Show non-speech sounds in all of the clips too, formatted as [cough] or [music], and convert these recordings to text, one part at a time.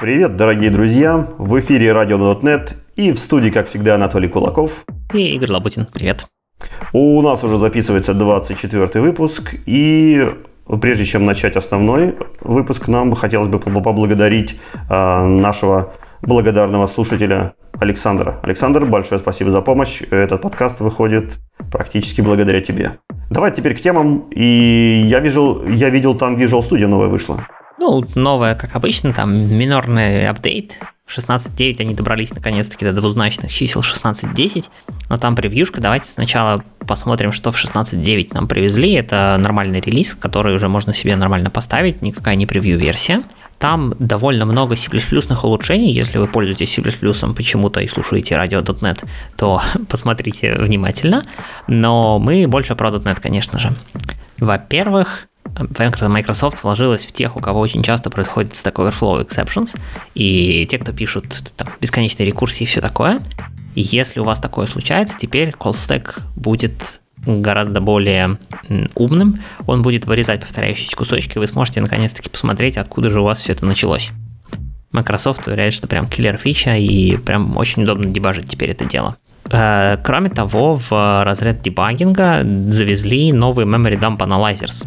Привет, дорогие друзья! В эфире Radio.net и в студии, как всегда, Анатолий Кулаков. И Игорь Лабутин. Привет. У нас уже записывается 24 выпуск, и прежде чем начать основной выпуск, нам хотелось бы поблагодарить э, нашего благодарного слушателя Александра. Александр, большое спасибо за помощь. Этот подкаст выходит практически благодаря тебе. Давай теперь к темам. И я видел, я видел там Visual Studio новая вышла. Ну, новая, как обычно, там минорный апдейт. 16.9 они добрались наконец-таки до двузначных чисел 16.10, но там превьюшка. Давайте сначала посмотрим, что в 16.9 нам привезли. Это нормальный релиз, который уже можно себе нормально поставить, никакая не превью-версия. Там довольно много C++ улучшений. Если вы пользуетесь C++ почему-то и слушаете radio.net, то [laughs] посмотрите внимательно. Но мы больше про .NET, конечно же. Во-первых, Microsoft вложилась в тех, у кого очень часто происходит Stack Overflow exceptions, и те, кто пишут там, бесконечные рекурсии и все такое. И если у вас такое случается, теперь CallStack будет гораздо более умным, он будет вырезать повторяющиеся кусочки, и вы сможете наконец-таки посмотреть, откуда же у вас все это началось. Microsoft уверяет, что прям киллер фича, и прям очень удобно дебажить теперь это дело. Э, кроме того, в разряд дебагинга завезли новый Memory Dump Analyzers.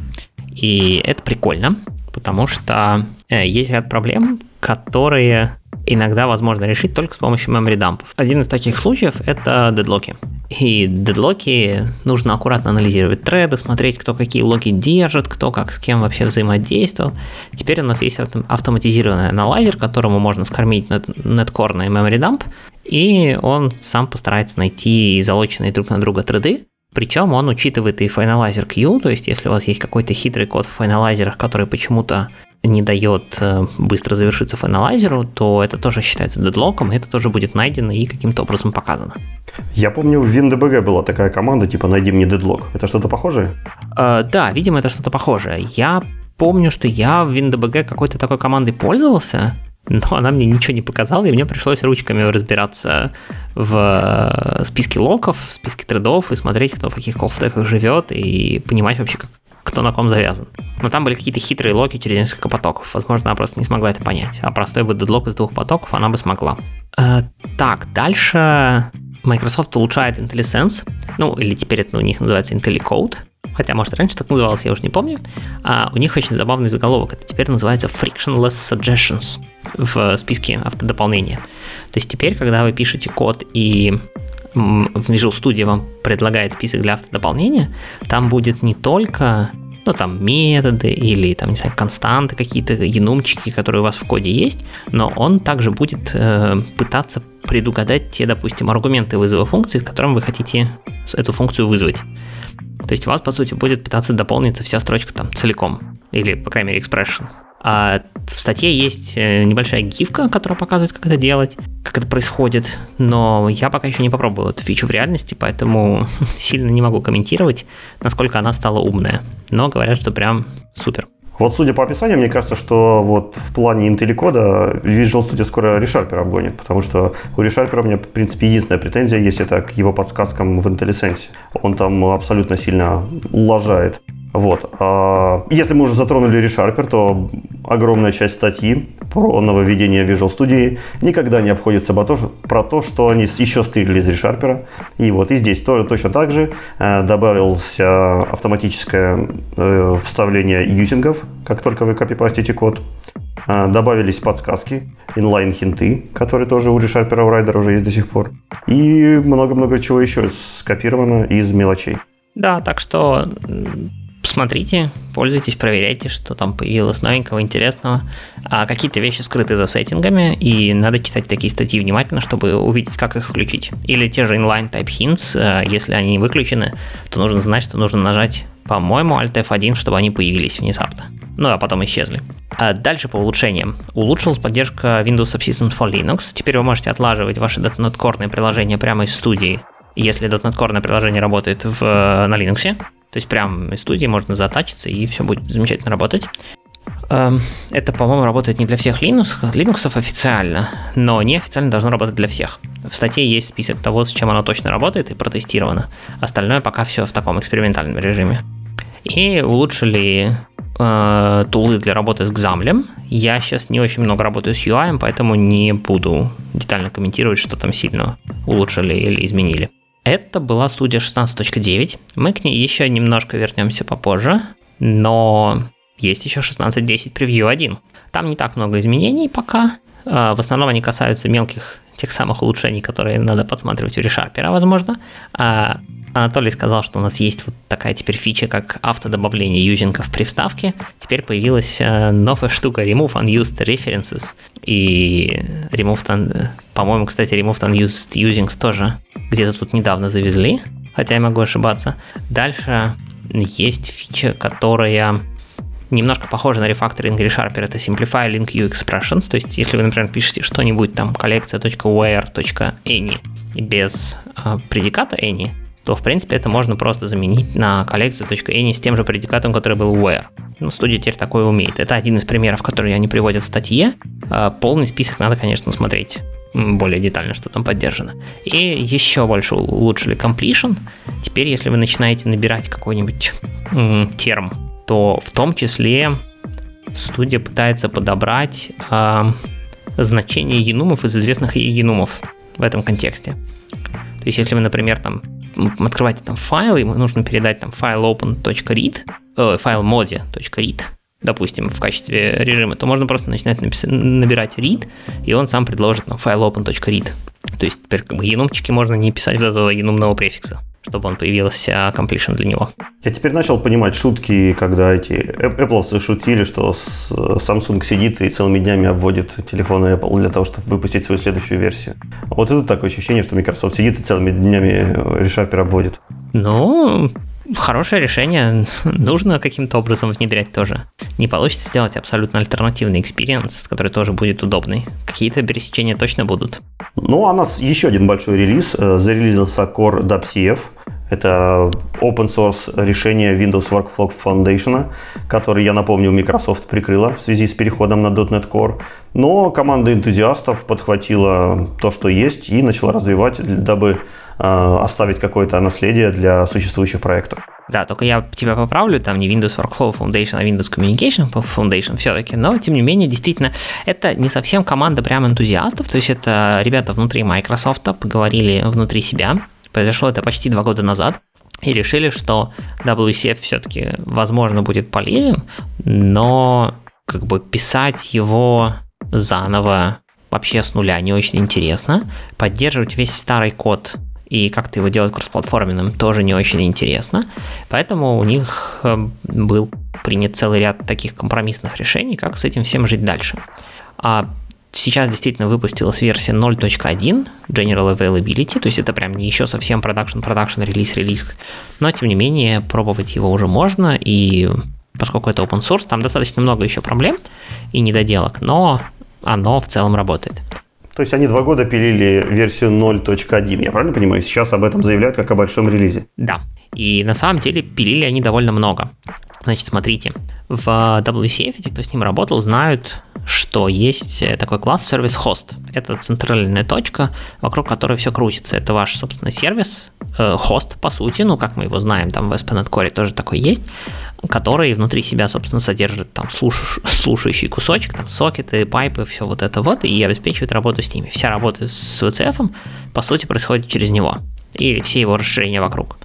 И это прикольно, потому что э, есть ряд проблем, которые иногда возможно решить только с помощью memory дампов. Один из таких случаев — это дедлоки. И дедлоки нужно аккуратно анализировать треды, смотреть, кто какие локи держит, кто как с кем вообще взаимодействовал. Теперь у нас есть автоматизированный аналайзер, которому можно скормить netcore и memory dump, и он сам постарается найти залоченные друг на друга треды, причем он учитывает и Finalizer Q, то есть если у вас есть какой-то хитрый код в финалайзерах, который почему-то не дает э, быстро завершиться финалайзеру, то это тоже считается дедлоком, и это тоже будет найдено и каким-то образом показано. Я помню, в WinDBG была такая команда, типа «найди мне дедлок». Это что-то похожее? Э, да, видимо, это что-то похожее. Я помню, что я в WinDBG какой-то такой командой пользовался, но она мне ничего не показала, и мне пришлось ручками разбираться в э, списке локов, в списке трейдов и смотреть, кто в каких колстеках живет, и понимать вообще, как, кто на ком завязан. Но там были какие-то хитрые локи через несколько потоков. Возможно, она просто не смогла это понять. А простой бы дедлок из двух потоков она бы смогла. Э, так, дальше Microsoft улучшает IntelliSense. Ну, или теперь это у них называется IntelliCode хотя, может, раньше так называлось, я уже не помню, а у них очень забавный заголовок. Это теперь называется Frictionless Suggestions в списке автодополнения. То есть теперь, когда вы пишете код и в Visual Studio вам предлагает список для автодополнения, там будет не только ну, там, методы или, там, не знаю, константы какие-то, енумчики, которые у вас в коде есть, но он также будет э, пытаться предугадать те, допустим, аргументы вызова функции, с которым вы хотите эту функцию вызвать. То есть у вас, по сути, будет пытаться дополниться вся строчка там целиком, или, по крайней мере, expression. А в статье есть э, небольшая гифка, которая показывает, как это делать, как это происходит, но я пока еще не попробовал эту фичу в реальности, поэтому [laughs] сильно не могу комментировать, насколько она стала умная. Но говорят, что прям супер. Вот судя по описанию, мне кажется, что вот в плане интелликода Visual Studio скоро ReSharper обгонит, потому что у ReSharper у меня, в принципе, единственная претензия есть это к его подсказкам в IntelliSense. Он там абсолютно сильно лажает. Вот. А если мы уже затронули ReSharper, то огромная часть статьи про нововведение Visual Studio никогда не обходится про то, что они еще стригли из ReSharper. И вот и здесь тоже точно так же э, добавился автоматическое э, вставление юзингов, как только вы копипастите код. Э, добавились подсказки, инлайн-хинты, которые тоже у ReSharper Rider уже есть до сих пор. И много-много чего еще скопировано из мелочей. Да, так что смотрите, пользуйтесь, проверяйте, что там появилось новенького, интересного. А какие-то вещи скрыты за сеттингами, и надо читать такие статьи внимательно, чтобы увидеть, как их включить. Или те же inline type hints, э, если они выключены, то нужно знать, что нужно нажать, по-моему, Alt F1, чтобы они появились внезапно. Ну, а потом исчезли. А дальше по улучшениям. Улучшилась поддержка Windows Subsystems for Linux. Теперь вы можете отлаживать ваши .NET Core приложения прямо из студии, если .NET Core приложение работает в, э, на Linux. То есть прям из студии можно затачиться, и все будет замечательно работать. Эм, это, по-моему, работает не для всех Linux, Linux официально, но неофициально должно работать для всех. В статье есть список того, с чем оно точно работает и протестировано. Остальное пока все в таком экспериментальном режиме. И улучшили э, тулы для работы с Xaml. Я сейчас не очень много работаю с UI, поэтому не буду детально комментировать, что там сильно улучшили или изменили. Это была студия 16.9. Мы к ней еще немножко вернемся попозже, но есть еще 16.10 превью 1. Там не так много изменений пока. Э, в основном они касаются мелких тех самых улучшений, которые надо подсматривать у ReSharper, возможно. А Анатолий сказал, что у нас есть вот такая теперь фича, как автодобавление юзингов при вставке. Теперь появилась э, новая штука Remove Unused References. И Remove, по-моему, кстати, Remove Unused Usings тоже где-то тут недавно завезли, хотя я могу ошибаться. Дальше есть фича, которая немножко похожа на рефакторинг ReSharper, это Simplify Link U Expressions, то есть если вы, например, пишете что-нибудь там коллекция.where.any без э, предиката any, то, в принципе, это можно просто заменить на коллекцию.any с тем же предикатом, который был where. Ну, студия теперь такое умеет. Это один из примеров, которые они приводят в статье. А, полный список надо, конечно, смотреть более детально, что там поддержано. И еще больше улучшили completion. Теперь, если вы начинаете набирать какой-нибудь терм, то в том числе студия пытается подобрать э, значение енумов из известных енумов в этом контексте. То есть, если вы, например, там открываете там файл, ему нужно передать там файл open.read, э, файл modi.read, допустим, в качестве режима, то можно просто начинать написать, набирать read, и он сам предложит нам файл open.read. То есть теперь как бы енумчики можно не писать вот этого енумного префикса чтобы он появился completion для него. Я теперь начал понимать шутки, когда эти Apple шутили, что Samsung сидит и целыми днями обводит телефоны Apple для того, чтобы выпустить свою следующую версию. Вот это такое ощущение, что Microsoft сидит и целыми днями ReSharper обводит. Ну, хорошее решение. [laughs] Нужно каким-то образом внедрять тоже. Не получится сделать абсолютно альтернативный experience, который тоже будет удобный. Какие-то пересечения точно будут. Ну, а у нас еще один большой релиз. Э, зарелизился CoreWF. Это open source решение Windows Workflow Foundation, который, я напомню, Microsoft прикрыла в связи с переходом на .NET Core. Но команда энтузиастов подхватила то, что есть, и начала развивать, дабы оставить какое-то наследие для существующих проектов. Да, только я тебя поправлю, там не Windows Workflow Foundation, а Windows Communication Foundation все-таки, но тем не менее, действительно, это не совсем команда прям энтузиастов, то есть это ребята внутри Microsoft поговорили внутри себя, произошло это почти два года назад, и решили, что WCF все-таки, возможно, будет полезен, но как бы писать его заново вообще с нуля не очень интересно. Поддерживать весь старый код и как-то его делать кроссплатформенным тоже не очень интересно. Поэтому у них э, был принят целый ряд таких компромиссных решений, как с этим всем жить дальше. А сейчас действительно выпустилась версия 0.1 General Availability, то есть это прям не еще совсем production, production, релиз, релиз, но тем не менее пробовать его уже можно, и поскольку это open source, там достаточно много еще проблем и недоделок, но оно в целом работает. То есть они два года пилили версию 0.1, я правильно понимаю? Сейчас об этом заявляют как о большом релизе. Да. И на самом деле пилили они довольно много. Значит, смотрите, в WCF, те, кто с ним работал, знают, что есть такой класс Service Host. Это центральная точка, вокруг которой все крутится. Это ваш, собственно, сервис, э, хост, по сути, ну, как мы его знаем, там в SPNet Core тоже такой есть, который внутри себя, собственно, содержит там слуш... слушающий кусочек, там сокеты, пайпы, все вот это вот, и обеспечивает работу с ними. Вся работа с VCF, по сути, происходит через него. Или все его расширения вокруг.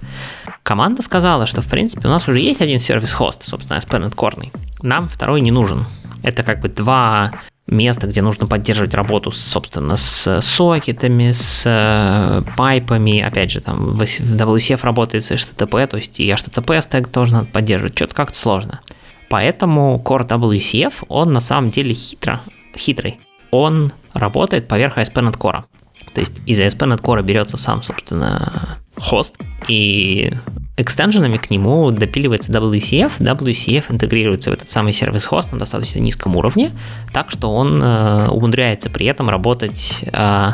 Команда сказала, что, в принципе, у нас уже есть один сервис-хост, собственно, SPNet Core. Нам второй не нужен. Это как бы два место, где нужно поддерживать работу, собственно, с сокетами, с э, пайпами. Опять же, там в WCF работает с HTTP, то есть и HTTP стек тоже надо поддерживать. Что-то как-то сложно. Поэтому Core WCF, он на самом деле хитро, хитрый. Он работает поверх ASP.NET Core. То есть из ASP.NET Core берется сам, собственно, хост, и экстенженами к нему допиливается WCF. WCF интегрируется в этот самый сервис-хост на достаточно низком уровне, так что он э, умудряется при этом работать э,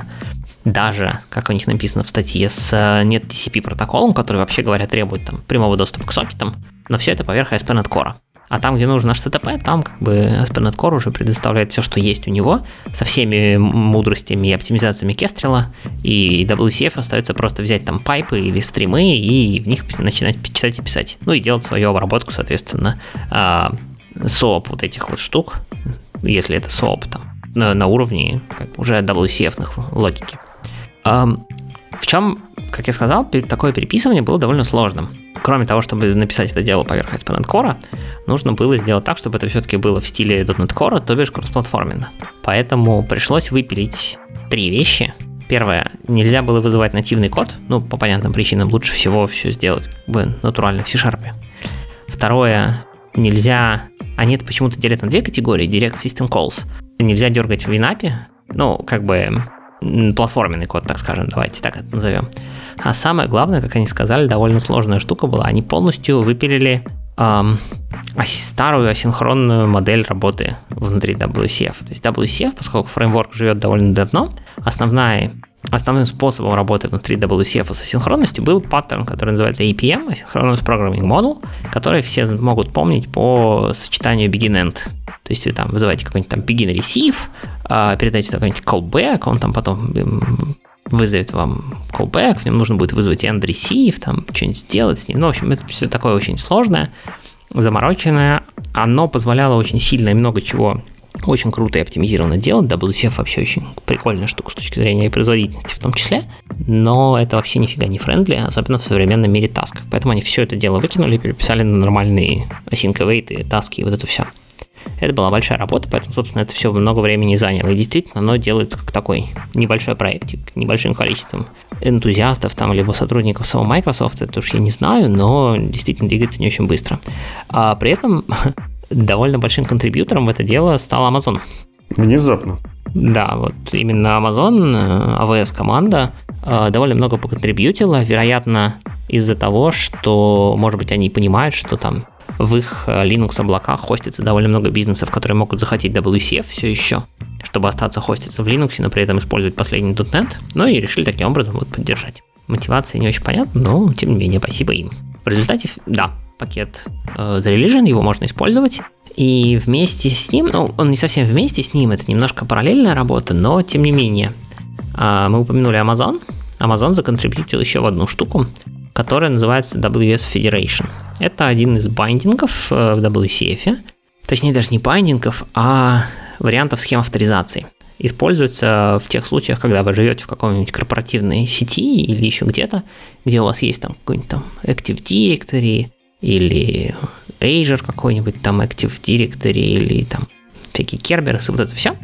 даже, как у них написано в статье, с э, нет TCP протоколом, который, вообще говоря, требует там, прямого доступа к сокетам, но все это поверх ASP.NET Core. А там, где нужно HTTP, там как бы ASP.NET Core уже предоставляет все, что есть у него, со всеми мудростями и оптимизациями Kestrel, и WCF остается просто взять там пайпы или стримы и в них начинать читать и писать. Ну и делать свою обработку, соответственно, а, SOAP вот этих вот штук, если это SOAP там, на, на уровне как уже WCF логики. В чем, как я сказал, такое переписывание было довольно сложным. Кроме того, чтобы написать это дело поверх ASP.NET Core, нужно было сделать так, чтобы это все-таки было в стиле .NET Core, то бишь кроссплатформенно. Поэтому пришлось выпилить три вещи. Первое, нельзя было вызывать нативный код, ну, по понятным причинам, лучше всего все сделать как бы натурально в C-Sharp. Второе, нельзя... Они это почему-то делят на две категории, Direct System Calls. Нельзя дергать в WinAPI, ну, как бы платформенный код, так скажем, давайте так это назовем. А самое главное, как они сказали, довольно сложная штука была. Они полностью выпилили эм, старую асинхронную модель работы внутри WCF. То есть WCF, поскольку фреймворк живет довольно давно, основная Основным способом работы внутри WCF с асинхронностью был паттерн, который называется APM, Asynchronous Programming Model, который все могут помнить по сочетанию begin-end. То есть вы там вызываете какой-нибудь там begin receive, а, передаете какой-нибудь callback, он там потом вызовет вам callback, в нем нужно будет вызвать end receive, там что-нибудь сделать с ним. Ну, в общем, это все такое очень сложное, замороченное. Оно позволяло очень сильно и много чего очень круто и оптимизированно делать. WCF вообще очень прикольная штука с точки зрения производительности в том числе. Но это вообще нифига не friendly, особенно в современном мире тасков. Поэтому они все это дело выкинули и переписали на нормальные async await, таски и вот это все. Это была большая работа, поэтому, собственно, это все много времени заняло. И действительно, оно делается как такой небольшой проектик, небольшим количеством энтузиастов там, либо сотрудников самого Microsoft, это уж я не знаю, но действительно двигается не очень быстро. А при этом [laughs] довольно большим контрибьютором в это дело стал Amazon. Внезапно. Да, вот именно Amazon, э, AWS команда э, довольно много поконтрибьютила, вероятно, из-за того, что, может быть, они понимают, что там в их э, Linux облаках хостится довольно много бизнесов, которые могут захотеть WCF все еще, чтобы остаться хоститься в Linux, но при этом использовать последний .NET, ну и решили таким образом вот поддержать. Мотивация не очень понятна, но тем не менее спасибо им. В результате, да, пакет э, The Religion, его можно использовать, и вместе с ним, ну, он не совсем вместе с ним, это немножко параллельная работа, но тем не менее, э, мы упомянули Amazon, Amazon законтрибьютил еще в одну штуку, которая называется WS Federation. Это один из байдингов э, в WCF, точнее даже не байдингов, а вариантов схем авторизации. Используется в тех случаях, когда вы живете в какой-нибудь корпоративной сети или еще где-то, где у вас есть там какой-нибудь там Active Directory или Azure какой-нибудь там Active Directory или там всякие Kerberos, вот это все.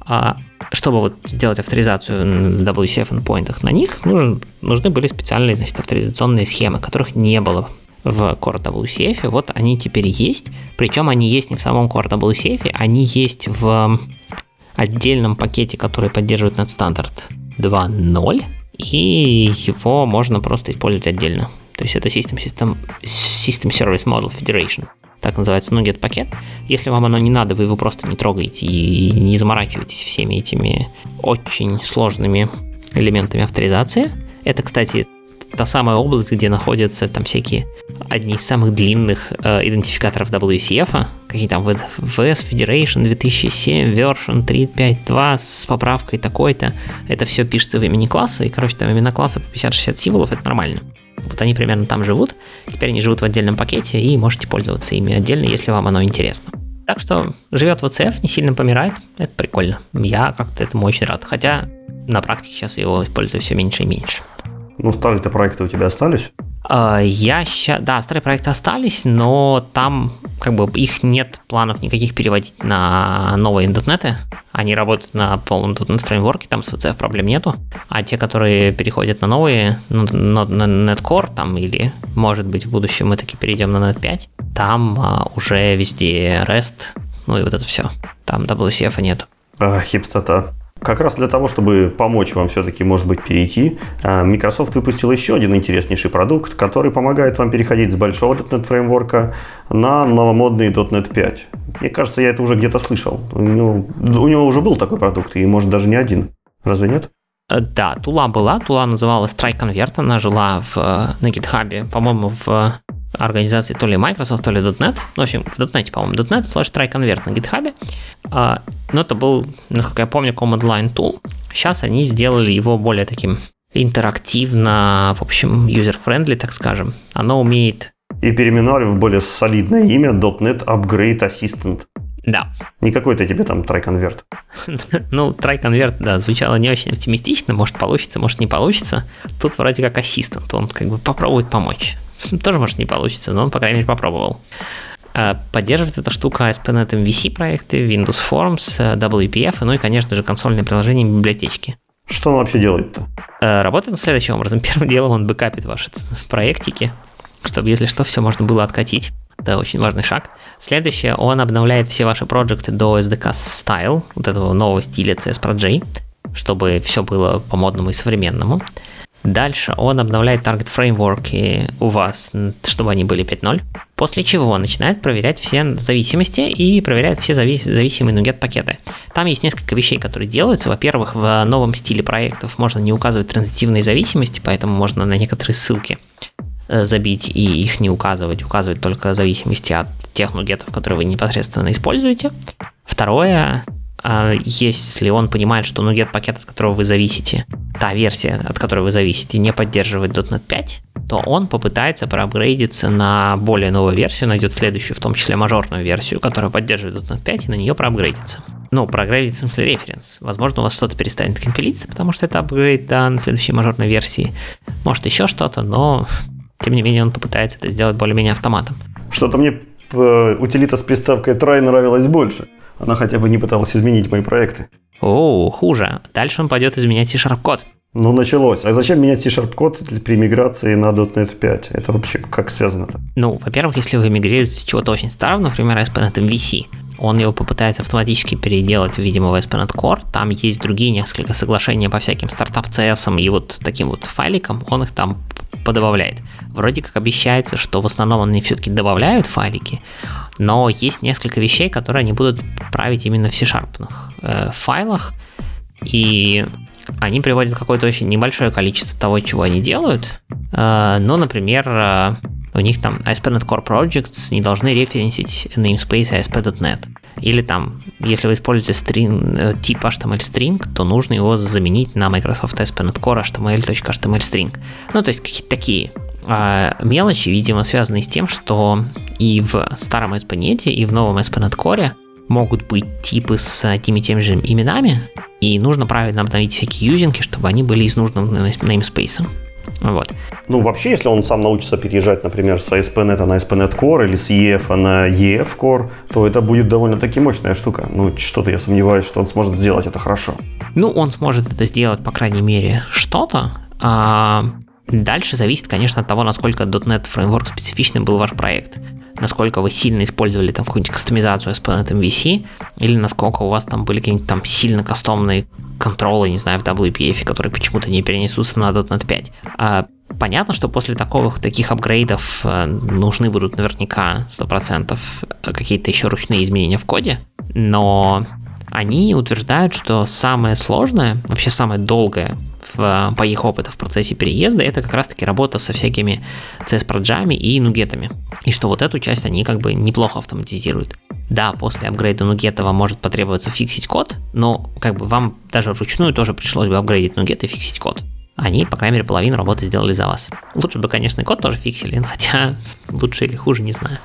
А чтобы вот сделать авторизацию в WCF endpoint на них, нужен, нужны были специальные значит, авторизационные схемы, которых не было в Core WCF. Вот они теперь есть. Причем они есть не в самом Core WCF, они есть в отдельном пакете, который поддерживает NetStandard 2.0. И его можно просто использовать отдельно. То есть это System, System, System Service Model Federation так называется NuGet пакет. Если вам оно не надо, вы его просто не трогаете и не заморачиваетесь всеми этими очень сложными элементами авторизации. Это, кстати, та самая область, где находятся там всякие одни из самых длинных э, идентификаторов WCF, какие там VS Federation 2007 version 3.5.2 с поправкой такой-то. Это все пишется в имени класса, и, короче, там имена класса по 50-60 символов, это нормально. Вот они примерно там живут. Теперь они живут в отдельном пакете, и можете пользоваться ими отдельно, если вам оно интересно. Так что живет в OCF, не сильно помирает. Это прикольно. Я как-то этому очень рад. Хотя на практике сейчас его использую все меньше и меньше. Ну, старые-то проекты у тебя остались? А, я сейчас, да, старые проекты остались, но там как бы их нет планов никаких переводить на новые .NET. Они работают на полном .NET фреймворке, там с VCF проблем нету. А те, которые переходят на новые, ну, на, на NetCore там или, может быть, в будущем мы таки перейдем на Net 5, там а, уже везде REST, ну и вот это все. Там WCF нету. А, хипстота. Как раз для того, чтобы помочь вам все-таки, может быть, перейти, а, Microsoft выпустил еще один интереснейший продукт, который помогает вам переходить с большого .NET фреймворка на новомодный .NET 5. Мне кажется, я это уже где-то слышал. У него, у него уже был такой продукт, и может даже не один. Разве нет? Э, да, Тула была. Тула называлась TryConvert. Она жила в, э, на GitHub, по-моему, в организации то ли Microsoft, то ли .NET. В общем, в .NET, по-моему, .NET slash try-convert на GitHub. А, но это был, насколько я помню, command line tool. Сейчас они сделали его более таким интерактивно, в общем, user-friendly, так скажем. Оно умеет и переименовали в более солидное имя .NET Upgrade Assistant. Да. Не какой-то тебе там трай-конверт. [laughs] ну, трай-конверт, да, звучало не очень оптимистично. Может получится, может не получится. Тут вроде как ассистент, он как бы попробует помочь. [laughs] Тоже может не получится, но он, по крайней мере, попробовал. А, поддерживает эта штука ASP.NET MVC проекты, Windows Forms, WPF, ну и, конечно же, консольные приложения и библиотечки. Что он вообще делает-то? А, работает следующим образом. [laughs] Первым делом он бэкапит ваши [laughs] проектики, чтобы, если что, все можно было откатить. Это очень важный шаг. Следующее, он обновляет все ваши проекты до SDK Style, вот этого нового стиля CS чтобы все было по-модному и современному. Дальше он обновляет таргет фреймворки у вас, чтобы они были 5.0. После чего он начинает проверять все зависимости и проверяет все зави- зависимые NuGet пакеты. Там есть несколько вещей, которые делаются. Во-первых, в новом стиле проектов можно не указывать транзитивные зависимости, поэтому можно на некоторые ссылки Э, забить и их не указывать, указывать только зависимости от тех нугетов, которые вы непосредственно используете. Второе, если он понимает, что нугет пакет, от которого вы зависите, та версия, от которой вы зависите, не поддерживает .NET 5, то он попытается проапгрейдиться на более новую версию, найдет следующую, в том числе мажорную версию, которая поддерживает .NET 5, и на нее проапгрейдится. Ну, проапгрейдится в смысле референс. Возможно, у вас что-то перестанет компилиться, потому что это апгрейд да, на следующей мажорной версии. Может, еще что-то, но тем не менее, он попытается это сделать более-менее автоматом. Что-то мне э, утилита с приставкой try нравилась больше. Она хотя бы не пыталась изменить мои проекты. О, хуже. Дальше он пойдет изменять C-Sharp код. Ну, началось. А зачем менять C-Sharp код при миграции на .NET 5? Это вообще как связано-то? Ну, во-первых, если вы мигрируете с чего-то очень старого, например, ASP.NET MVC, он его попытается автоматически переделать, видимо, в ASP.NET Core. Там есть другие несколько соглашений по всяким стартап CS и вот таким вот файликам. Он их там подобавляет. Вроде как обещается, что в основном они все-таки добавляют файлики, но есть несколько вещей, которые они будут править именно в C-Sharp э, файлах, и они приводят какое-то очень небольшое количество того, чего они делают. Э, ну, например, э, у них там ASP.NET Core Projects не должны референсить namespace ASP.NET. Или там, если вы используете string, э, тип HTML string, то нужно его заменить на Microsoft ASP.NET Core HTML.HTML string. Ну, то есть какие-то такие а мелочи, видимо, связаны с тем, что и в старом ASP.NET, и в новом ASP.NET Core могут быть типы с теми теми же именами, и нужно правильно обновить всякие юзинги, чтобы они были из нужного namespace. Вот. Ну, вообще, если он сам научится переезжать, например, с ASP.NET на ASP.NET Core или с EF на EF Core, то это будет довольно-таки мощная штука. Ну, что-то я сомневаюсь, что он сможет сделать это хорошо. Ну, он сможет это сделать, по крайней мере, что-то. А дальше зависит, конечно, от того, насколько .NET Framework специфичным был ваш проект насколько вы сильно использовали там какую-нибудь кастомизацию ASP.NET MVC, или насколько у вас там были какие-нибудь там сильно кастомные контролы, не знаю, в WPF, которые почему-то не перенесутся на .NET 5. А понятно, что после такого, таких апгрейдов э, нужны будут наверняка 100% какие-то еще ручные изменения в коде, но они утверждают, что самое сложное, вообще самое долгое в, по их опыту в процессе переезда, это как раз-таки работа со всякими CS-проджами и нугетами. И что вот эту часть они как бы неплохо автоматизируют. Да, после апгрейда нугета вам может потребоваться фиксить код, но как бы вам даже вручную тоже пришлось бы апгрейдить нугет и фиксить код. Они, по крайней мере, половину работы сделали за вас. Лучше бы, конечно, код тоже фиксили, [laughs] хотя лучше или хуже, не знаю.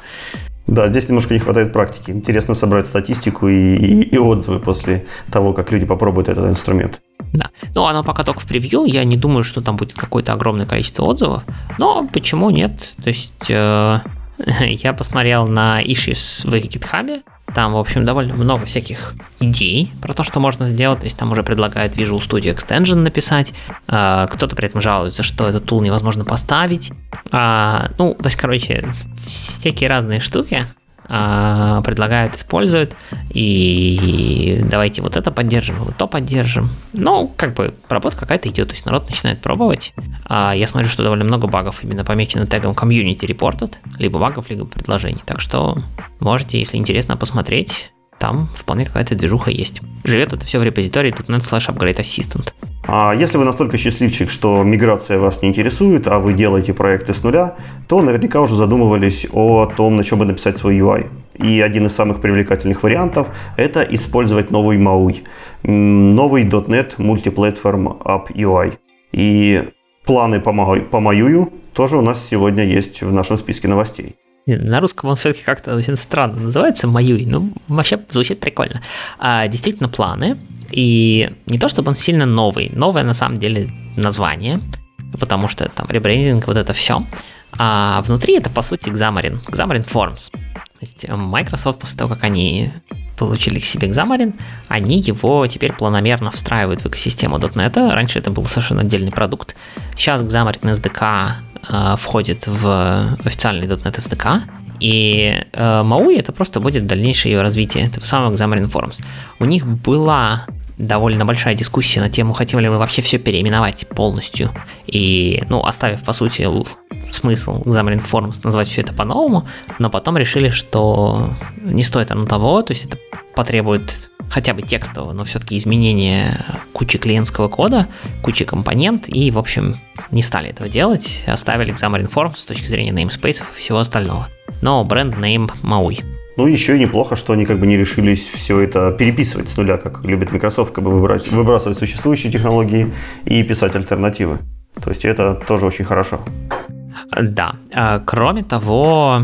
Да, здесь немножко не хватает практики. Интересно собрать статистику и, и, и отзывы после того, как люди попробуют этот инструмент. Да. Ну, оно пока только в превью. Я не думаю, что там будет какое-то огромное количество отзывов. Но почему нет? То есть э, [laughs] я посмотрел на issues в GitHub. Там, в общем, довольно много всяких идей про то, что можно сделать. То есть там уже предлагают Visual Studio Extension написать. Э, кто-то при этом жалуется, что этот тул невозможно поставить. А, ну, то есть, короче, всякие разные штуки а, предлагают, используют, и давайте вот это поддержим, вот то поддержим. Ну, как бы работа какая-то идет, то есть народ начинает пробовать. А я смотрю, что довольно много багов именно помечено тегом community reported, либо багов, либо предложений. Так что можете, если интересно, посмотреть там вполне какая-то движуха есть. Живет это все в репозитории .NET slash upgrade assistant. А если вы настолько счастливчик, что миграция вас не интересует, а вы делаете проекты с нуля, то наверняка уже задумывались о том, на чем бы написать свой UI. И один из самых привлекательных вариантов – это использовать новый MAUI, новый .NET Multiplatform App UI. И планы по, Маюю тоже у нас сегодня есть в нашем списке новостей. На русском он все-таки как-то очень странно называется, Маюй, ну, вообще звучит прикольно. А, действительно, планы, и не то чтобы он сильно новый, новое на самом деле название, потому что там ребрендинг, вот это все, а внутри это по сути Xamarin, Xamarin Forms. То есть э, Microsoft после того, как они получили к себе Xamarin, они его теперь планомерно встраивают в экосистему .NET. Раньше это был совершенно отдельный продукт. Сейчас Xamarin SDK э, входит в официальный .NET SDK, и э, MAUI это просто будет дальнейшее ее развитие этого самого Xamarin Forms. У них была довольно большая дискуссия на тему, хотим ли мы вообще все переименовать полностью. И, ну, оставив, по сути, смысл Xamarin Forms назвать все это по-новому, но потом решили, что не стоит оно того, то есть это потребует хотя бы текстового, но все-таки изменения кучи клиентского кода, кучи компонент, и, в общем, не стали этого делать, оставили Xamarin Forms с точки зрения namespace и всего остального. Но бренд name Maui. Ну, еще и неплохо, что они как бы не решились все это переписывать с нуля, как любит Microsoft, как бы выбрать, выбрасывать существующие технологии и писать альтернативы. То есть это тоже очень хорошо. Да. А, кроме того,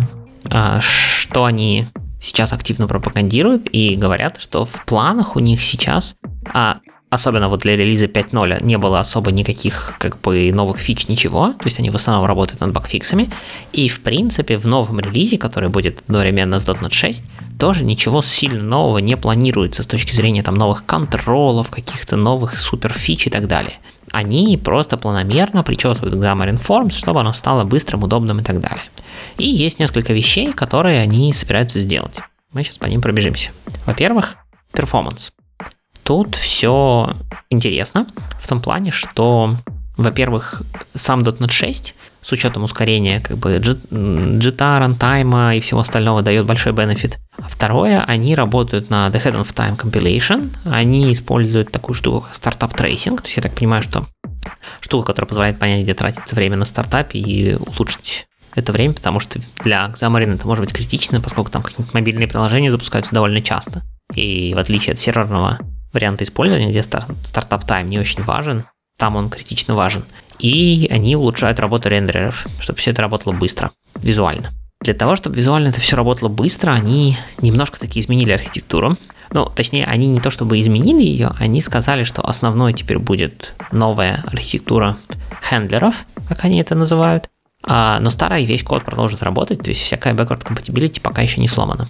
а, что они сейчас активно пропагандируют и говорят, что в планах у них сейчас а, особенно вот для релиза 5.0 не было особо никаких как бы новых фич, ничего, то есть они в основном работают над багфиксами, и в принципе в новом релизе, который будет одновременно с .NET 6, тоже ничего сильно нового не планируется с точки зрения там новых контролов, каких-то новых супер фич и так далее. Они просто планомерно причесывают Xamarin Forms, чтобы оно стало быстрым, удобным и так далее. И есть несколько вещей, которые они собираются сделать. Мы сейчас по ним пробежимся. Во-первых, performance. Тут все интересно в том плане, что, во-первых, сам .NET 6 с учетом ускорения как бы джита, рантайма и всего остального дает большой benefit. А второе, они работают на Ahead of Time Compilation, они используют такую штуку, как startup tracing, то есть я так понимаю, что штука, которая позволяет понять, где тратится время на стартапе и улучшить это время, потому что для Xamarin это может быть критично, поскольку там какие-нибудь мобильные приложения запускаются довольно часто. И в отличие от серверного варианта использования, где стартап тайм не очень важен, там он критично важен. И они улучшают работу рендереров, чтобы все это работало быстро, визуально. Для того, чтобы визуально это все работало быстро, они немножко таки изменили архитектуру. Ну, точнее, они не то чтобы изменили ее, они сказали, что основной теперь будет новая архитектура хендлеров, как они это называют. А, но старый весь код продолжит работать, то есть всякая backward compatibility пока еще не сломана.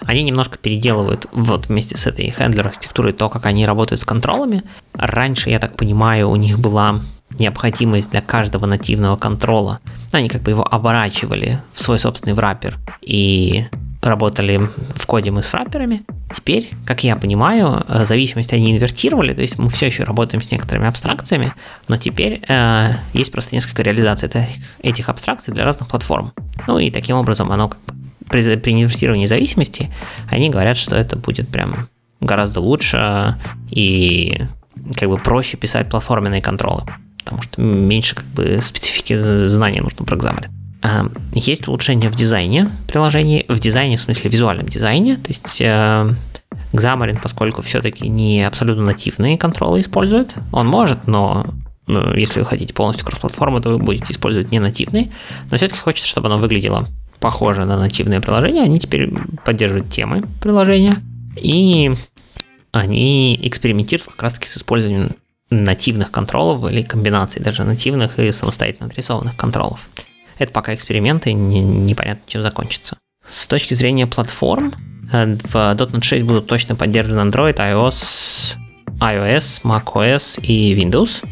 Они немножко переделывают вот вместе с этой хендлер архитектурой то, как они работают с контролами. Раньше, я так понимаю, у них была необходимость для каждого нативного контрола. Они как бы его оборачивали в свой собственный враппер и работали в коде мы с врапперами. Теперь, как я понимаю, э, зависимость они инвертировали, то есть мы все еще работаем с некоторыми абстракциями, но теперь э, есть просто несколько реализаций этих абстракций для разных платформ. Ну и таким образом оно как бы при, при инвестировании зависимости, они говорят, что это будет прям гораздо лучше и как бы проще писать платформенные контролы, потому что меньше как бы специфики знания нужно про Xamarin. А, есть улучшение в дизайне приложений, в дизайне, в смысле визуальном дизайне, то есть э, Xamarin, поскольку все-таки не абсолютно нативные контролы использует, он может, но ну, если вы хотите полностью кросс-платформу, то вы будете использовать не нативные, но все-таки хочется, чтобы оно выглядело похоже на нативное приложение, они теперь поддерживают темы приложения, и они экспериментируют как раз-таки с использованием нативных контролов или комбинаций даже нативных и самостоятельно отрисованных контролов. Это пока эксперименты, не, непонятно, чем закончится. С точки зрения платформ, э, в .NET 6 будут точно поддержаны Android, iOS, iOS, macOS и Windows.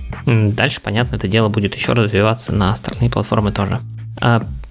Дальше, понятно, это дело будет еще развиваться на остальные платформы тоже.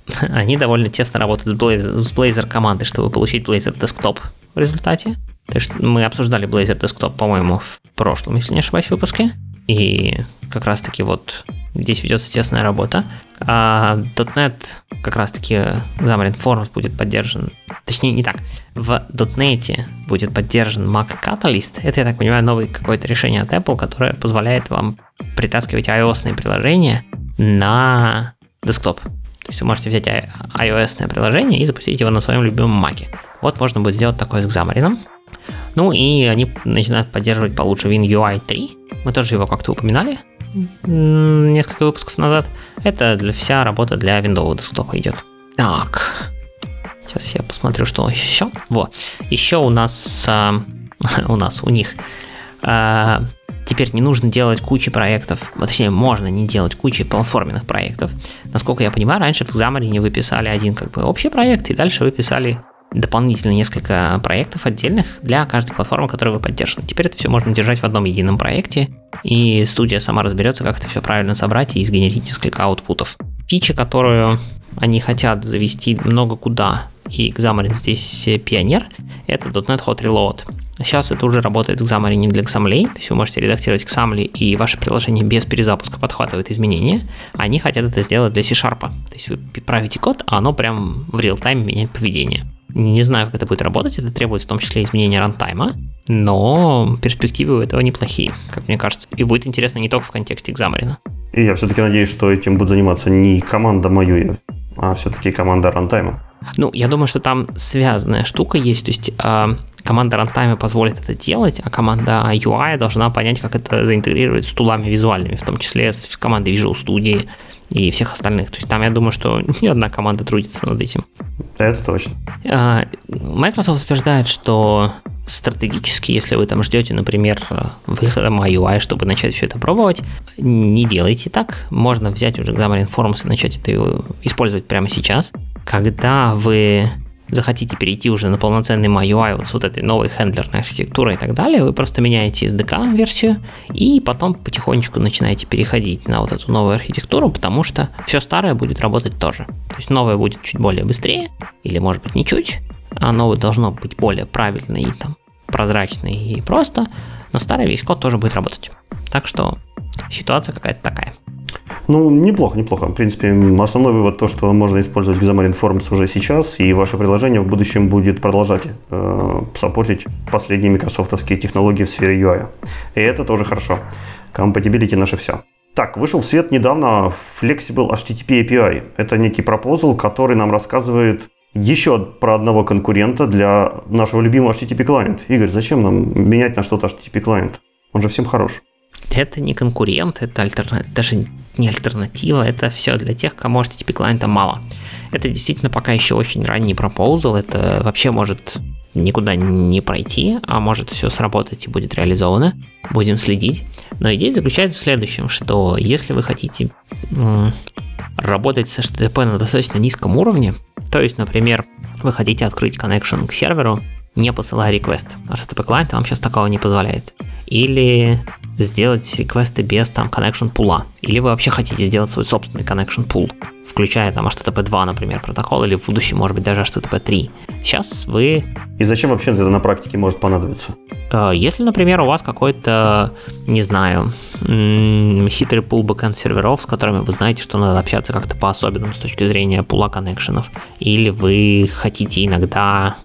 [laughs] Они довольно тесно работают с Blazor, с Blazor командой, чтобы получить Blazor Desktop в результате. То есть мы обсуждали Blazor Desktop, по-моему, в прошлом, если не ошибаюсь, выпуске. И как раз-таки вот здесь ведется тесная работа. А .NET как раз-таки Xamarin Forms будет поддержан. Точнее, не так. В .NET будет поддержан Mac Catalyst. Это, я так понимаю, новое какое-то решение от Apple, которое позволяет вам притаскивать iOS приложения на десктоп. То есть вы можете взять iOS приложение и запустить его на своем любимом Mac. Вот можно будет сделать такое с Xamarin. Ну и они начинают поддерживать получше WinUI 3. Мы тоже его как-то упоминали несколько выпусков назад. Это для вся работа для Windows десктопа идет. Так, сейчас я посмотрю, что еще. Вот, еще у нас, а, [laughs] у нас, у них а, теперь не нужно делать кучи проектов, точнее, можно не делать кучи платформенных проектов. Насколько я понимаю, раньше в Xamarin вы писали один как бы общий проект, и дальше вы писали дополнительно несколько проектов отдельных для каждой платформы, которую вы поддерживаете. Теперь это все можно держать в одном едином проекте, и студия сама разберется, как это все правильно собрать и сгенерить несколько аутпутов. Фича, которую они хотят завести много куда, и Xamarin здесь пионер, это .NET Hot Reload. Сейчас это уже работает в Xamarin для Xaml, то есть вы можете редактировать Xaml, и ваше приложение без перезапуска подхватывает изменения. Они хотят это сделать для C-Sharp. То есть вы правите код, а оно прям в реал-тайме меняет поведение. Не знаю, как это будет работать, это требует в том числе изменения рантайма, но перспективы у этого неплохие, как мне кажется. И будет интересно не только в контексте Xamarin. И я все-таки надеюсь, что этим будет заниматься не команда мою, а все-таки команда рантайма. Ну, я думаю, что там связанная штука есть, то есть э, команда рантайма позволит это делать, а команда UI должна понять, как это заинтегрировать с тулами визуальными, в том числе с командой Visual Studio и всех остальных. То есть там я думаю, что [laughs] ни одна команда трудится над этим. Это точно. А, Microsoft утверждает, что стратегически, если вы там ждете, например, выхода MyUI, чтобы начать все это пробовать, не делайте так. Можно взять уже Xamarin Forms и начать это использовать прямо сейчас. Когда вы захотите перейти уже на полноценный MyUI вот с вот этой новой хендлерной архитектурой и так далее, вы просто меняете SDK версию и потом потихонечку начинаете переходить на вот эту новую архитектуру, потому что все старое будет работать тоже. То есть новое будет чуть более быстрее, или может быть не чуть, а новое должно быть более правильно и там прозрачно и просто, но старый весь код тоже будет работать. Так что ситуация какая-то такая. Ну, неплохо, неплохо. В принципе, основной вывод то, что можно использовать Xamarin Forms уже сейчас, и ваше приложение в будущем будет продолжать э, саппортить последние микрософтовские технологии в сфере UI. И это тоже хорошо. Compatibility наше все. Так, вышел в свет недавно Flexible HTTP API. Это некий пропозал, который нам рассказывает еще про одного конкурента для нашего любимого HTTP клиента. Игорь, зачем нам менять на что-то HTTP клиент? Он же всем хорош это не конкурент, это альтерна... даже не альтернатива, это все для тех, кому HTTP клиента мало. Это действительно пока еще очень ранний пропозал, это вообще может никуда не пройти, а может все сработать и будет реализовано. Будем следить. Но идея заключается в следующем, что если вы хотите работать с HTTP на достаточно низком уровне, то есть, например, вы хотите открыть connection к серверу, не посылая реквест. HTTP клиент вам сейчас такого не позволяет. Или сделать реквесты без там connection пула. Или вы вообще хотите сделать свой собственный connection pool, включая там HTTP 2, например, протокол, или в будущем, может быть, даже HTTP 3. Сейчас вы... И зачем вообще это на практике может понадобиться? Э, если, например, у вас какой-то, не знаю, хитрый пул бэкэнд серверов, с которыми вы знаете, что надо общаться как-то по-особенному с точки зрения пула коннекшенов, или вы хотите иногда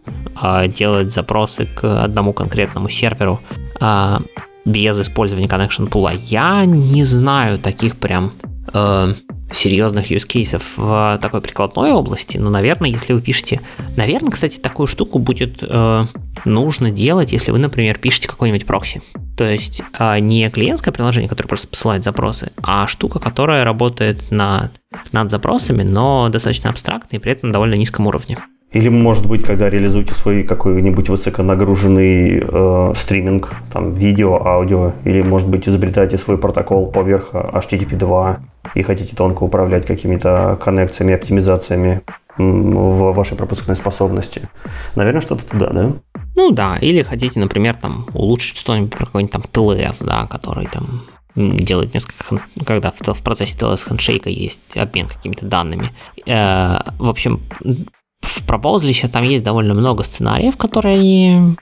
э, делать запросы к одному конкретному серверу, э, без использования connection pool. Я не знаю таких прям э, серьезных use cases в такой прикладной области, но, наверное, если вы пишете... Наверное, кстати, такую штуку будет э, нужно делать, если вы, например, пишете какой-нибудь прокси. То есть э, не клиентское приложение, которое просто посылает запросы, а штука, которая работает над, над запросами, но достаточно абстрактно и при этом на довольно низком уровне. Или, может быть, когда реализуете свой какой-нибудь высоконагруженный э, стриминг, там, видео, аудио, или, может быть, изобретаете свой протокол поверх HTTP 2 и хотите тонко управлять какими-то коннекциями, оптимизациями в вашей пропускной способности. Наверное, что-то туда, да? Ну да, или хотите, например, там улучшить что-нибудь про какой-нибудь там TLS, да, который там делает несколько, когда в, в процессе TLS хендшейка есть обмен какими-то данными. Э, в общем, в пропозлище там есть довольно много сценариев, которые они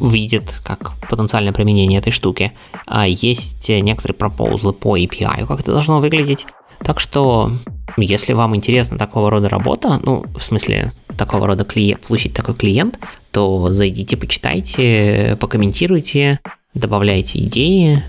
видят как потенциальное применение этой штуки. А есть некоторые пропозлы по API, как это должно выглядеть. Так что, если вам интересна такого рода работа, ну, в смысле, такого рода клиент, получить такой клиент, то зайдите, почитайте, покомментируйте, добавляйте идеи,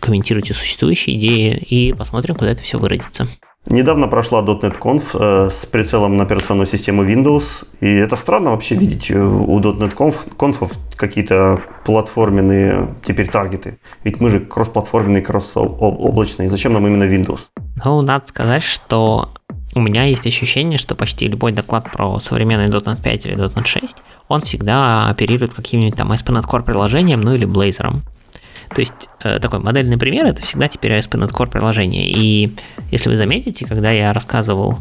комментируйте существующие идеи и посмотрим, куда это все выродится. Недавно прошла .NET Conf э, с прицелом на операционную систему Windows, и это странно вообще видеть э, у .NET Conf, конфов какие-то платформенные теперь таргеты. Ведь мы же кроссплатформенные, кросс-облачные. Зачем нам именно Windows? Ну, надо сказать, что у меня есть ощущение, что почти любой доклад про современный .NET 5 или .NET 6, он всегда оперирует каким-нибудь там ASP.NET Core приложением, ну или Blazor. То есть э, такой модельный пример это всегда теперь ASP.NET Core приложение. И если вы заметите, когда я рассказывал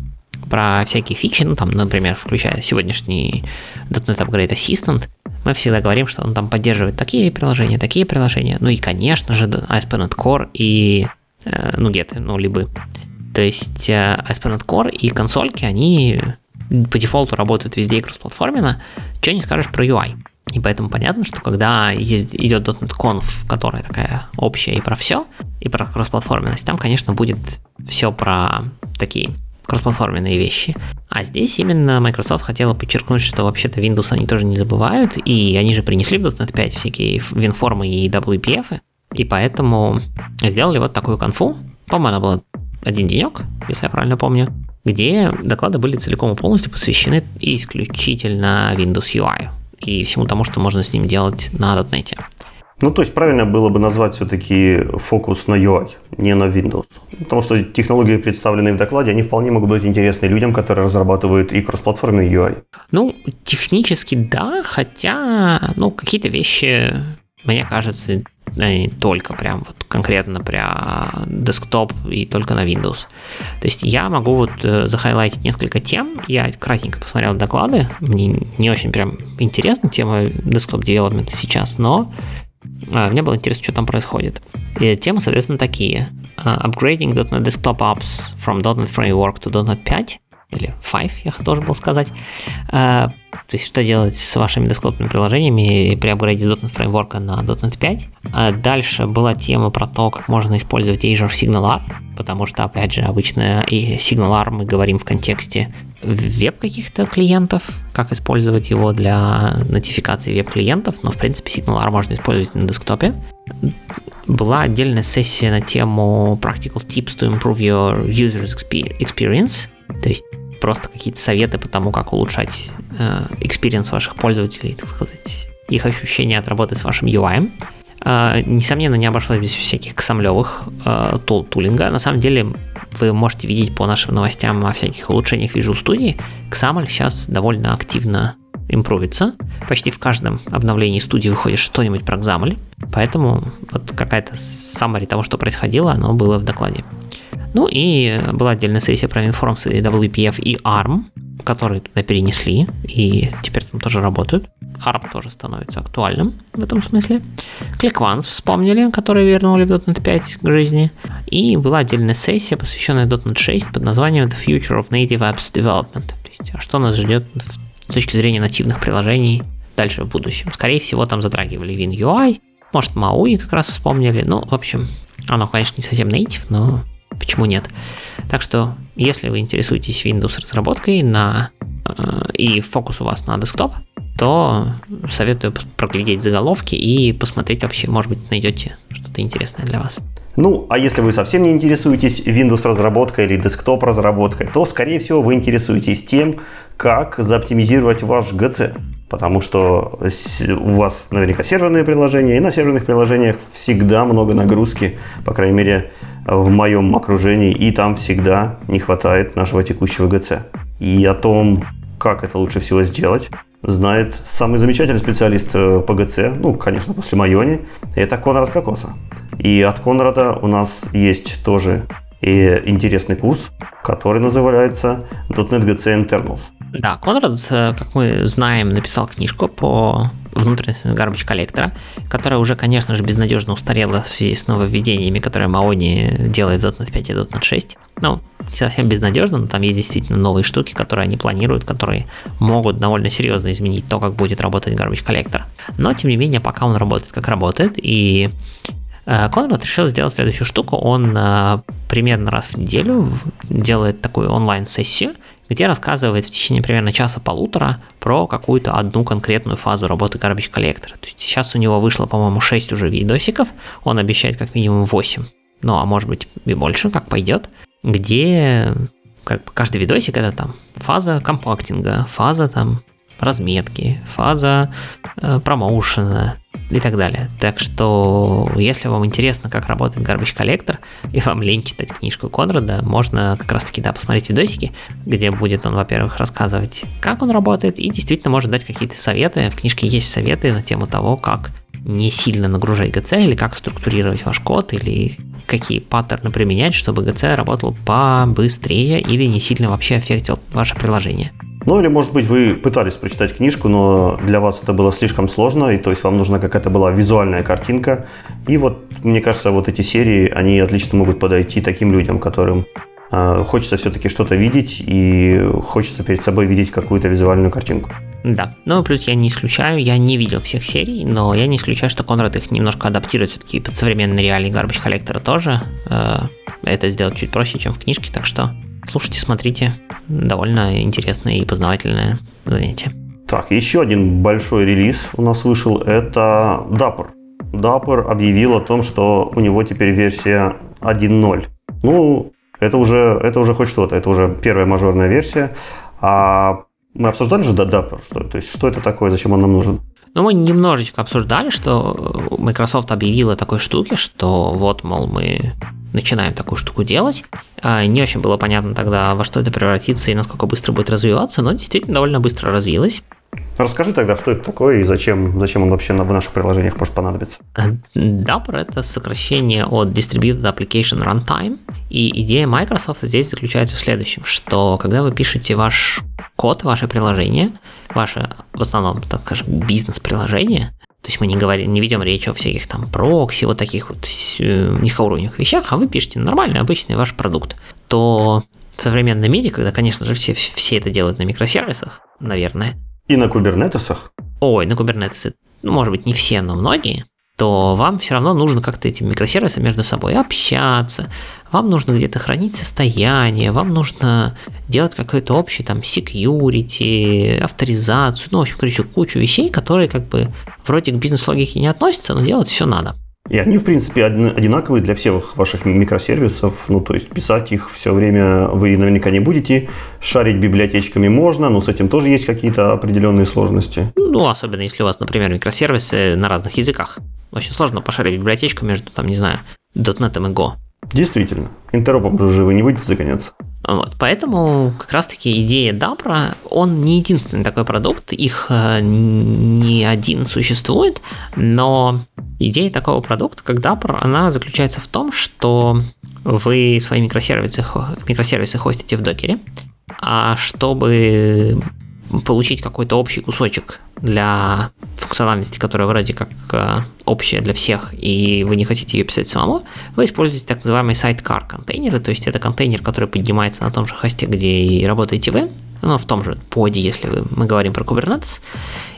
про всякие фичи, ну там, например, включая сегодняшний .NET Upgrade Assistant, мы всегда говорим, что он там поддерживает такие приложения, такие приложения, ну и, конечно же, ASP.NET Core и э, ну, get, ну, либо. То есть э, ASP.NET Core и консольки, они по дефолту работают везде и кроссплатформенно, что не скажешь про UI. И поэтому понятно, что когда есть, идет .NET которая такая общая и про все, и про кроссплатформенность, там, конечно, будет все про такие кроссплатформенные вещи. А здесь именно Microsoft хотела подчеркнуть, что вообще-то Windows они тоже не забывают, и они же принесли в .NET 5 всякие WinForm и WPF, и поэтому сделали вот такую конфу. По-моему, она была один денек, если я правильно помню, где доклады были целиком и полностью посвящены исключительно Windows UI и всему тому, что можно с ним делать на .NET. Ну, то есть правильно было бы назвать все-таки фокус на UI, не на Windows. Потому что технологии, представленные в докладе, они вполне могут быть интересны людям, которые разрабатывают и кроссплатформенный UI. Ну, технически да, хотя, ну, какие-то вещи, мне кажется, не только прям вот конкретно про десктоп и только на Windows. То есть я могу вот э, захайлайтить несколько тем, я кратенько посмотрел доклады, мне не очень прям интересна тема десктоп девелопмента сейчас, но а, мне было интересно, что там происходит. И темы, соответственно, такие. Uh, upgrading .NET Desktop Apps from .NET Framework to .NET 5 или Five, я должен был сказать. Uh, то есть, что делать с вашими десктопными приложениями при апгрейде с .NET Framework на .NET 5. А дальше была тема про то, как можно использовать Azure SignalR, потому что, опять же, обычно и SignalR мы говорим в контексте веб каких-то клиентов, как использовать его для нотификации веб-клиентов, но, в принципе, SignalR можно использовать на десктопе. Была отдельная сессия на тему Practical Tips to Improve Your User's Experience, то есть просто какие-то советы по тому, как улучшать experience ваших пользователей, так сказать, их ощущения от работы с вашим UI. Э, несомненно, не обошлось без всяких ксамлевых э, tool тулинга. На самом деле, вы можете видеть по нашим новостям о всяких улучшениях Visual Studio. XAML сейчас довольно активно импровится. Почти в каждом обновлении студии выходит что-нибудь про XAML. Поэтому вот какая-то summary того, что происходило, оно было в докладе. Ну и была отдельная сессия про WinForms и WPF и ARM, которые туда перенесли и теперь там тоже работают. ARM тоже становится актуальным в этом смысле. ClickOnce вспомнили, которые вернули в .NET 5 к жизни. И была отдельная сессия, посвященная .NET 6 под названием The Future of Native Apps Development. То есть, а что нас ждет с точки зрения нативных приложений дальше в будущем. Скорее всего, там затрагивали WinUI, может, MAUI как раз вспомнили. Ну, в общем, оно, конечно, не совсем native, но Почему нет? Так что, если вы интересуетесь Windows разработкой на, э, и фокус у вас на десктоп, то советую проглядеть заголовки и посмотреть вообще, может быть, найдете что-то интересное для вас. Ну, а если вы совсем не интересуетесь Windows разработкой или десктоп разработкой, то, скорее всего, вы интересуетесь тем, как заоптимизировать ваш GC. Потому что у вас наверняка серверные приложения, и на серверных приложениях всегда много нагрузки, по крайней мере, в моем окружении, и там всегда не хватает нашего текущего GC. И о том, как это лучше всего сделать, знает самый замечательный специалист э, по GC, ну, конечно, после Майони, это Конрад Кокоса. И от Конрада у нас есть тоже и интересный курс, который называется .NET GC Internals. Да, Конрад, э, как мы знаем, написал книжку по внутренности garbage коллектора, которая уже, конечно же, безнадежно устарела в связи с нововведениями, которые Маони делает в .NET 5 и .NET 6. Ну, не совсем безнадежно, но там есть действительно новые штуки, которые они планируют, которые могут довольно серьезно изменить то, как будет работать garbage коллектор. Но, тем не менее, пока он работает, как работает, и э, Конрад решил сделать следующую штуку. Он э, примерно раз в неделю делает такую онлайн-сессию, где рассказывает в течение примерно часа-полутора про какую-то одну конкретную фазу работы Garbage Collector. То есть сейчас у него вышло, по-моему, 6 уже видосиков, он обещает как минимум 8, ну а может быть и больше, как пойдет. где как каждый видосик это там фаза компактинга, фаза там разметки, фаза э, промоушена и так далее. Так что, если вам интересно, как работает Garbage Collector, и вам лень читать книжку Конрада, можно как раз-таки, да, посмотреть видосики, где будет он, во-первых, рассказывать, как он работает, и действительно может дать какие-то советы. В книжке есть советы на тему того, как не сильно нагружать ГЦ, или как структурировать ваш код, или какие паттерны применять, чтобы ГЦ работал побыстрее или не сильно вообще аффектил ваше приложение. Ну или, может быть, вы пытались прочитать книжку, но для вас это было слишком сложно, и то есть вам нужна какая-то была визуальная картинка. И вот, мне кажется, вот эти серии, они отлично могут подойти таким людям, которым э, хочется все-таки что-то видеть, и хочется перед собой видеть какую-то визуальную картинку. Да, ну плюс я не исключаю, я не видел всех серий, но я не исключаю, что Конрад их немножко адаптирует все-таки под современные реалии Garbage коллектора тоже. Э, это сделать чуть проще, чем в книжке, так что слушайте, смотрите. Довольно интересное и познавательное занятие. Так, еще один большой релиз у нас вышел, это Dapper. Dapper объявил о том, что у него теперь версия 1.0. Ну, это уже, это уже хоть что-то, это уже первая мажорная версия. А мы обсуждали же Dapper, что, то есть что это такое, зачем он нам нужен? Ну, мы немножечко обсуждали, что Microsoft объявила такой штуке, что вот, мол, мы начинаем такую штуку делать. А, не очень было понятно тогда, во что это превратится и насколько быстро будет развиваться, но действительно довольно быстро развилось. Расскажи тогда, что это такое и зачем, зачем он вообще в наших приложениях может понадобиться. Dapper — это сокращение от Distributed Application Runtime. И идея Microsoft здесь заключается в следующем, что когда вы пишете ваш код, ваше приложение, ваше, в основном, так скажем, бизнес-приложение, то есть мы не, говорим, не ведем речь о всяких там прокси, вот таких вот э, низкоуровневых вещах, а вы пишете нормальный, обычный ваш продукт, то в современном мире, когда, конечно же, все, все это делают на микросервисах, наверное. И на кубернетесах? Ой, на кубернетесы, ну, может быть, не все, но многие то вам все равно нужно как-то эти микросервисы между собой общаться, вам нужно где-то хранить состояние, вам нужно делать какой-то общий там security, авторизацию, ну, в общем, короче, кучу вещей, которые как бы вроде к бизнес-логике не относятся, но делать все надо. И они, в принципе, одинаковые для всех ваших микросервисов. Ну, то есть писать их все время вы наверняка не будете. Шарить библиотечками можно, но с этим тоже есть какие-то определенные сложности. Ну, особенно если у вас, например, микросервисы на разных языках. Очень сложно пошарить библиотечку между, там, не знаю, .NET и Go. Действительно. Интеропом же вы не будете загоняться. Вот, поэтому как раз-таки идея Дабра, он не единственный такой продукт, их э, не один существует, но идея такого продукта, как Dapper, она заключается в том, что вы свои микросервисы, микросервисы хостите в докере, а чтобы получить какой-то общий кусочек для функциональности, которая вроде как э, общая для всех, и вы не хотите ее писать самому, вы используете так называемые sidecar контейнеры, то есть это контейнер, который поднимается на том же хосте, где и работаете вы, ну, в том же поде, если мы говорим про Kubernetes,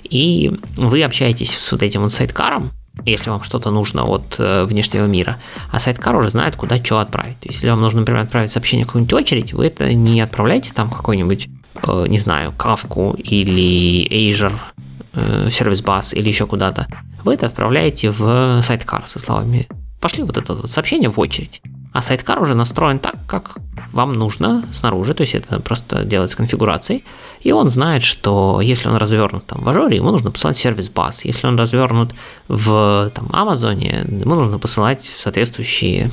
и вы общаетесь с вот этим вот сайткаром, если вам что-то нужно от э, внешнего мира, а сайткар уже знает, куда что отправить. То есть, если вам нужно, например, отправить сообщение в какую-нибудь очередь, вы это не отправляете там какой-нибудь не знаю, Kafka или Azure э, Service Bus или еще куда-то, вы это отправляете в сайткар со словами «пошли вот это вот сообщение в очередь». А сайткар уже настроен так, как вам нужно снаружи, то есть это просто делать с конфигурацией, и он знает, что если он развернут там в Ажоре, ему нужно посылать сервис бас, если он развернут в там, Амазоне, ему нужно посылать соответствующие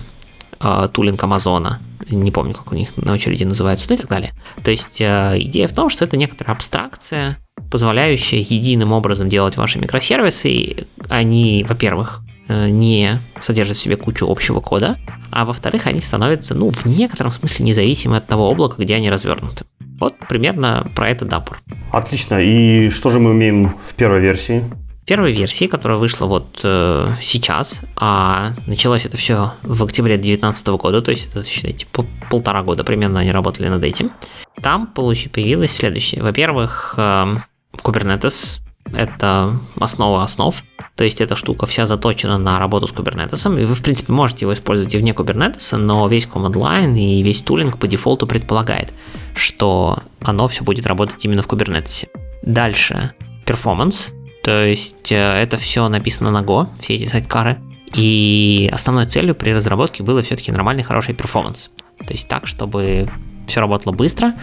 э, тулинг Амазона, не помню, как у них на очереди называется, ну и так далее. То есть э, идея в том, что это некоторая абстракция, позволяющая единым образом делать ваши микросервисы. Они, во-первых, э, не содержат в себе кучу общего кода, а во-вторых, они становятся, ну, в некотором смысле независимы от того облака, где они развернуты. Вот примерно про это Dapper. Отлично. И что же мы умеем в первой версии? Первой версии, которая вышла вот э, сейчас, а началось это все в октябре 2019 года, то есть это, считайте, по полтора года примерно они работали над этим, там получи, появилось следующее. Во-первых, э, Kubernetes — это основа основ, то есть эта штука вся заточена на работу с Kubernetes, и вы, в принципе, можете его использовать и вне Kubernetes, но весь command line и весь тулинг по дефолту предполагает, что оно все будет работать именно в Kubernetes. Дальше, performance — то есть э, это все написано на Go, все эти сайдкары. И основной целью при разработке было все-таки нормальный хороший performance. То есть так, чтобы все работало быстро,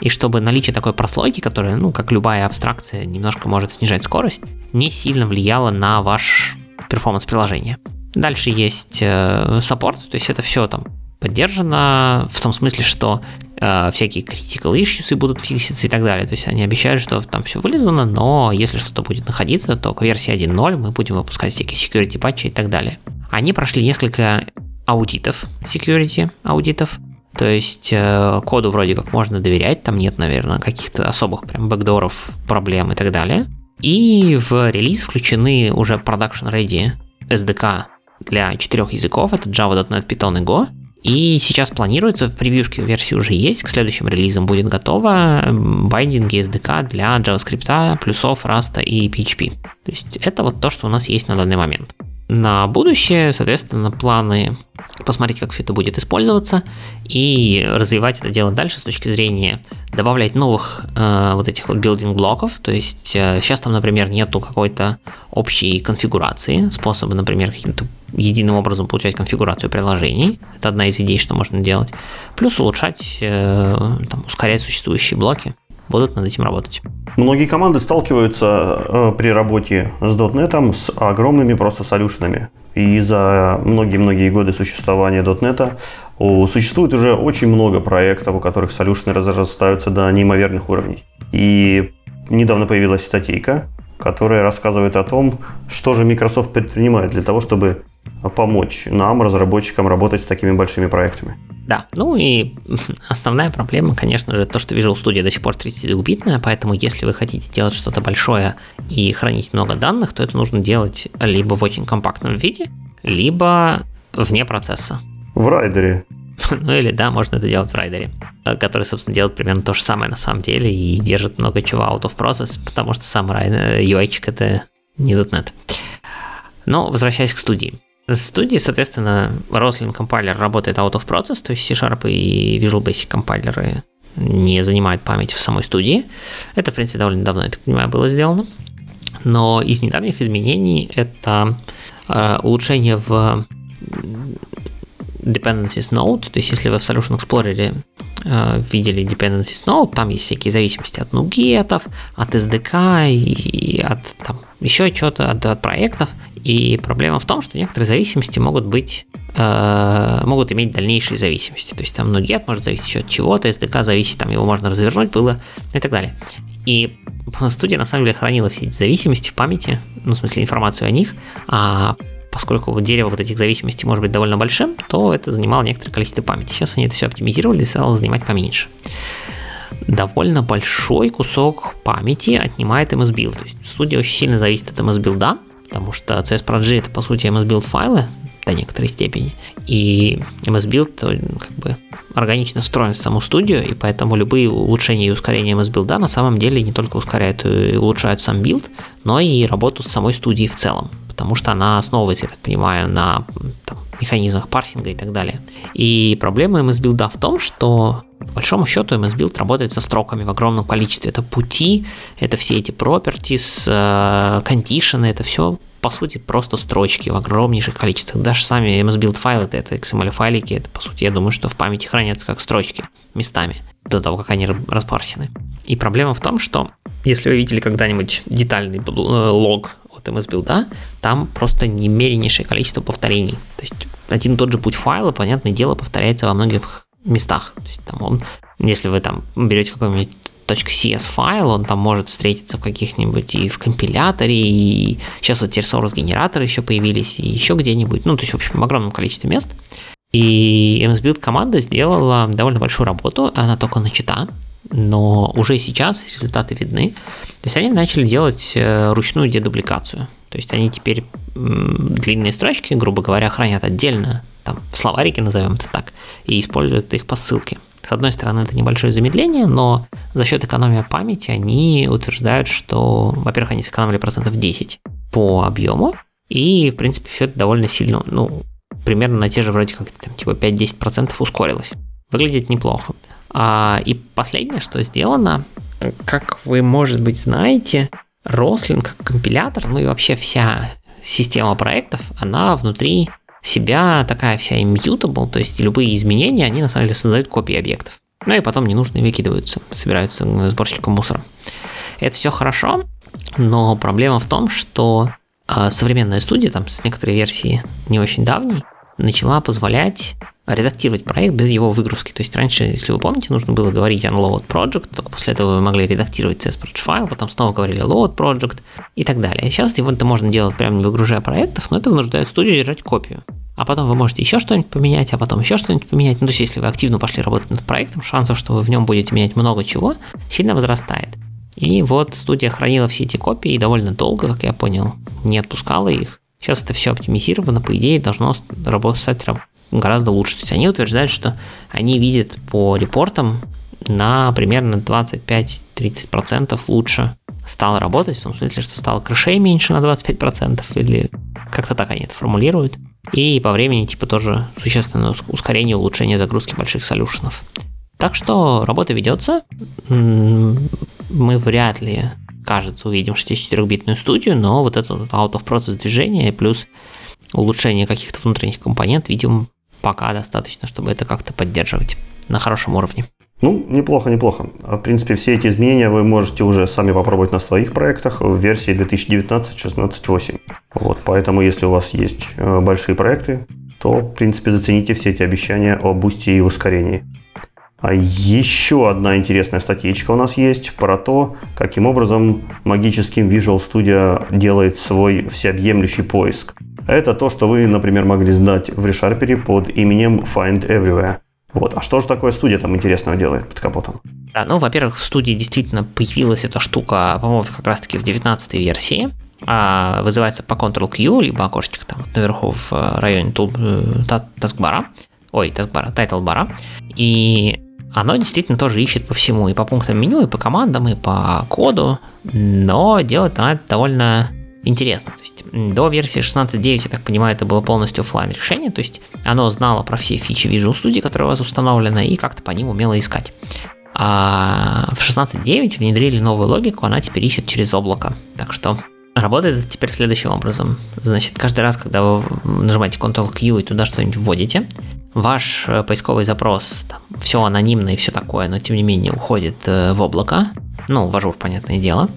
и чтобы наличие такой прослойки, которая, ну, как любая абстракция, немножко может снижать скорость, не сильно влияло на ваш performance приложения. Дальше есть э, support, то есть это все там поддержано в том смысле, что всякие critical issues будут фикситься и так далее. То есть они обещают, что там все вылезано, но если что-то будет находиться, то к версии 1.0 мы будем выпускать всякие security патчи и так далее. Они прошли несколько аудитов, security аудитов, то есть э, коду вроде как можно доверять, там нет, наверное, каких-то особых прям бэкдоров, проблем и так далее. И в релиз включены уже production ready SDK для четырех языков, это Java, .NET, Python и Go. И сейчас планируется, в превьюшке версии уже есть, к следующим релизам будет готово байдинги SDK для JavaScript, плюсов, Rust и PHP. То есть это вот то, что у нас есть на данный момент. На будущее, соответственно, планы посмотреть, как все это будет использоваться и развивать это дело дальше с точки зрения добавлять новых э, вот этих вот билдинг блоков. То есть э, сейчас там, например, нету какой-то общей конфигурации, способа, например, каким-то единым образом получать конфигурацию приложений. Это одна из идей, что можно делать. Плюс улучшать, э, там, ускорять существующие блоки. Будут над этим работать. Многие команды сталкиваются э, при работе с .NET с огромными просто солюшенами. И за многие-многие годы существования .NET существует уже очень много проектов, у которых солюшены разрастаются до неимоверных уровней. И недавно появилась статейка, которая рассказывает о том, что же Microsoft предпринимает для того, чтобы помочь нам, разработчикам, работать с такими большими проектами. Да, ну и [laughs] основная проблема, конечно же, то, что Visual Studio до сих пор 32-битная, поэтому если вы хотите делать что-то большое и хранить много данных, то это нужно делать либо в очень компактном виде, либо вне процесса. В райдере. [laughs] Ну или да, можно это делать в райдере, который, собственно, делает примерно то же самое на самом деле и держит много чего out of process, потому что сам UI это не .NET. Но возвращаясь к студии. Студии, соответственно, Roslyn компайлер работает out of process, то есть C-Sharp и Visual Basic компайлеры не занимают память в самой студии. Это, в принципе, довольно давно, я так понимаю, было сделано. Но из недавних изменений это э, улучшение в dependencies node, то есть если вы в Solution Explorer видели dependencies node, там есть всякие зависимости от нугетов, от SDK и, от там, еще чего-то, от, от проектов. И проблема в том, что некоторые зависимости могут быть э, могут иметь дальнейшие зависимости. То есть там NuGet может зависеть еще от чего-то, SDK зависит, там его можно развернуть было и так далее. И студия на самом деле хранила все эти зависимости в памяти, ну, в смысле информацию о них, а поскольку дерево вот этих зависимостей может быть довольно большим, то это занимало некоторое количество памяти. Сейчас они это все оптимизировали и стало занимать поменьше. Довольно большой кусок памяти отнимает MS Build. То есть студия очень сильно зависит от MS Build, потому что csproj и это по сути MS Build файлы до некоторой степени. И MS Build как бы органично встроен в саму студию, и поэтому любые улучшения и ускорения MS Build на самом деле не только ускоряют и улучшают сам билд, но и работу с самой студией в целом потому что она основывается, я так понимаю, на там, механизмах парсинга и так далее. И проблема MS Build в том, что по большому счету MS Build работает со строками в огромном количестве. Это пути, это все эти properties, э, condition, это все по сути просто строчки в огромнейших количествах. Даже сами MS Build файлы, это, XML файлики, это по сути я думаю, что в памяти хранятся как строчки местами до того, как они распарсены. И проблема в том, что если вы видели когда-нибудь детальный э, лог от Build, там просто немереннейшее количество повторений. То есть один и тот же путь файла, понятное дело, повторяется во многих местах. То есть, там он, если вы там берете какой-нибудь .cs файл, он там может встретиться в каких-нибудь и в компиляторе, и сейчас вот source генераторы еще появились, и еще где-нибудь, ну, то есть, в общем, в огромном количестве мест. И MSBuild команда сделала довольно большую работу, она только начата, но уже сейчас результаты видны. То есть они начали делать э, ручную дедубликацию. То есть они теперь длинные строчки, грубо говоря, хранят отдельно, там, в словарике назовем это так, и используют их по ссылке. С одной стороны, это небольшое замедление, но за счет экономии памяти они утверждают, что, во-первых, они сэкономили процентов 10 по объему, и, в принципе, все это довольно сильно, ну, примерно на те же вроде как там, типа 5-10% ускорилось. Выглядит неплохо. А, и последнее, что сделано, как вы, может быть, знаете, Roslyn как компилятор, ну и вообще вся система проектов, она внутри себя такая вся immutable, то есть любые изменения, они на самом деле создают копии объектов. Ну и потом ненужные выкидываются, собираются сборщиком мусора. Это все хорошо, но проблема в том, что э, современная студия, там с некоторой версии не очень давней, начала позволять редактировать проект без его выгрузки. То есть раньше, если вы помните, нужно было говорить unload project, только после этого вы могли редактировать CSProj файл, потом снова говорили load project и так далее. Сейчас его это можно делать прямо не выгружая проектов, но это вынуждает студию держать копию. А потом вы можете еще что-нибудь поменять, а потом еще что-нибудь поменять. Ну, то есть, если вы активно пошли работать над проектом, шансов, что вы в нем будете менять много чего, сильно возрастает. И вот студия хранила все эти копии и довольно долго, как я понял, не отпускала их. Сейчас это все оптимизировано, по идее, должно работать, гораздо лучше. То есть они утверждают, что они видят по репортам на примерно 25-30% лучше стало работать, в том смысле, что стало крышей меньше на 25%, или как-то так они это формулируют. И по времени типа тоже существенное ускорение, улучшение загрузки больших солюшенов. Так что работа ведется. Мы вряд ли, кажется, увидим 64-битную студию, но вот это out of process движение плюс улучшение каких-то внутренних компонент, видим, пока достаточно, чтобы это как-то поддерживать на хорошем уровне. Ну, неплохо, неплохо. В принципе, все эти изменения вы можете уже сами попробовать на своих проектах в версии 2019-16.8. Вот, поэтому, если у вас есть э, большие проекты, то, в принципе, зацените все эти обещания о бусте и ускорении. А еще одна интересная статьечка у нас есть про то, каким образом магическим Visual Studio делает свой всеобъемлющий поиск. Это то, что вы, например, могли знать в ReSharper под именем Find Everywhere. Вот. А что же такое студия там интересного делает под капотом? Да, ну, во-первых, в студии действительно появилась эта штука, по-моему, как раз-таки в 19 версии. А, вызывается по Ctrl-Q, либо окошечко там наверху в районе тул, э, таскбара. Ой, таскбара, тайтлбара. И оно действительно тоже ищет по всему, и по пунктам меню, и по командам, и по коду, но делает она это довольно интересно. То есть до версии 16.9, я так понимаю, это было полностью офлайн решение, то есть оно знало про все фичи Visual Studio, которые у вас установлены, и как-то по ним умело искать. А в 16.9 внедрили новую логику, она теперь ищет через облако. Так что работает это теперь следующим образом. Значит, каждый раз, когда вы нажимаете Ctrl-Q и туда что-нибудь вводите, ваш э, поисковый запрос, там, все анонимно и все такое, но тем не менее уходит э, в облако, ну, в Azure, понятное дело,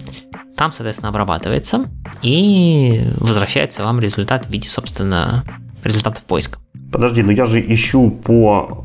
там, соответственно, обрабатывается и возвращается вам результат в виде, собственно, результатов поиска. Подожди, но я же ищу по,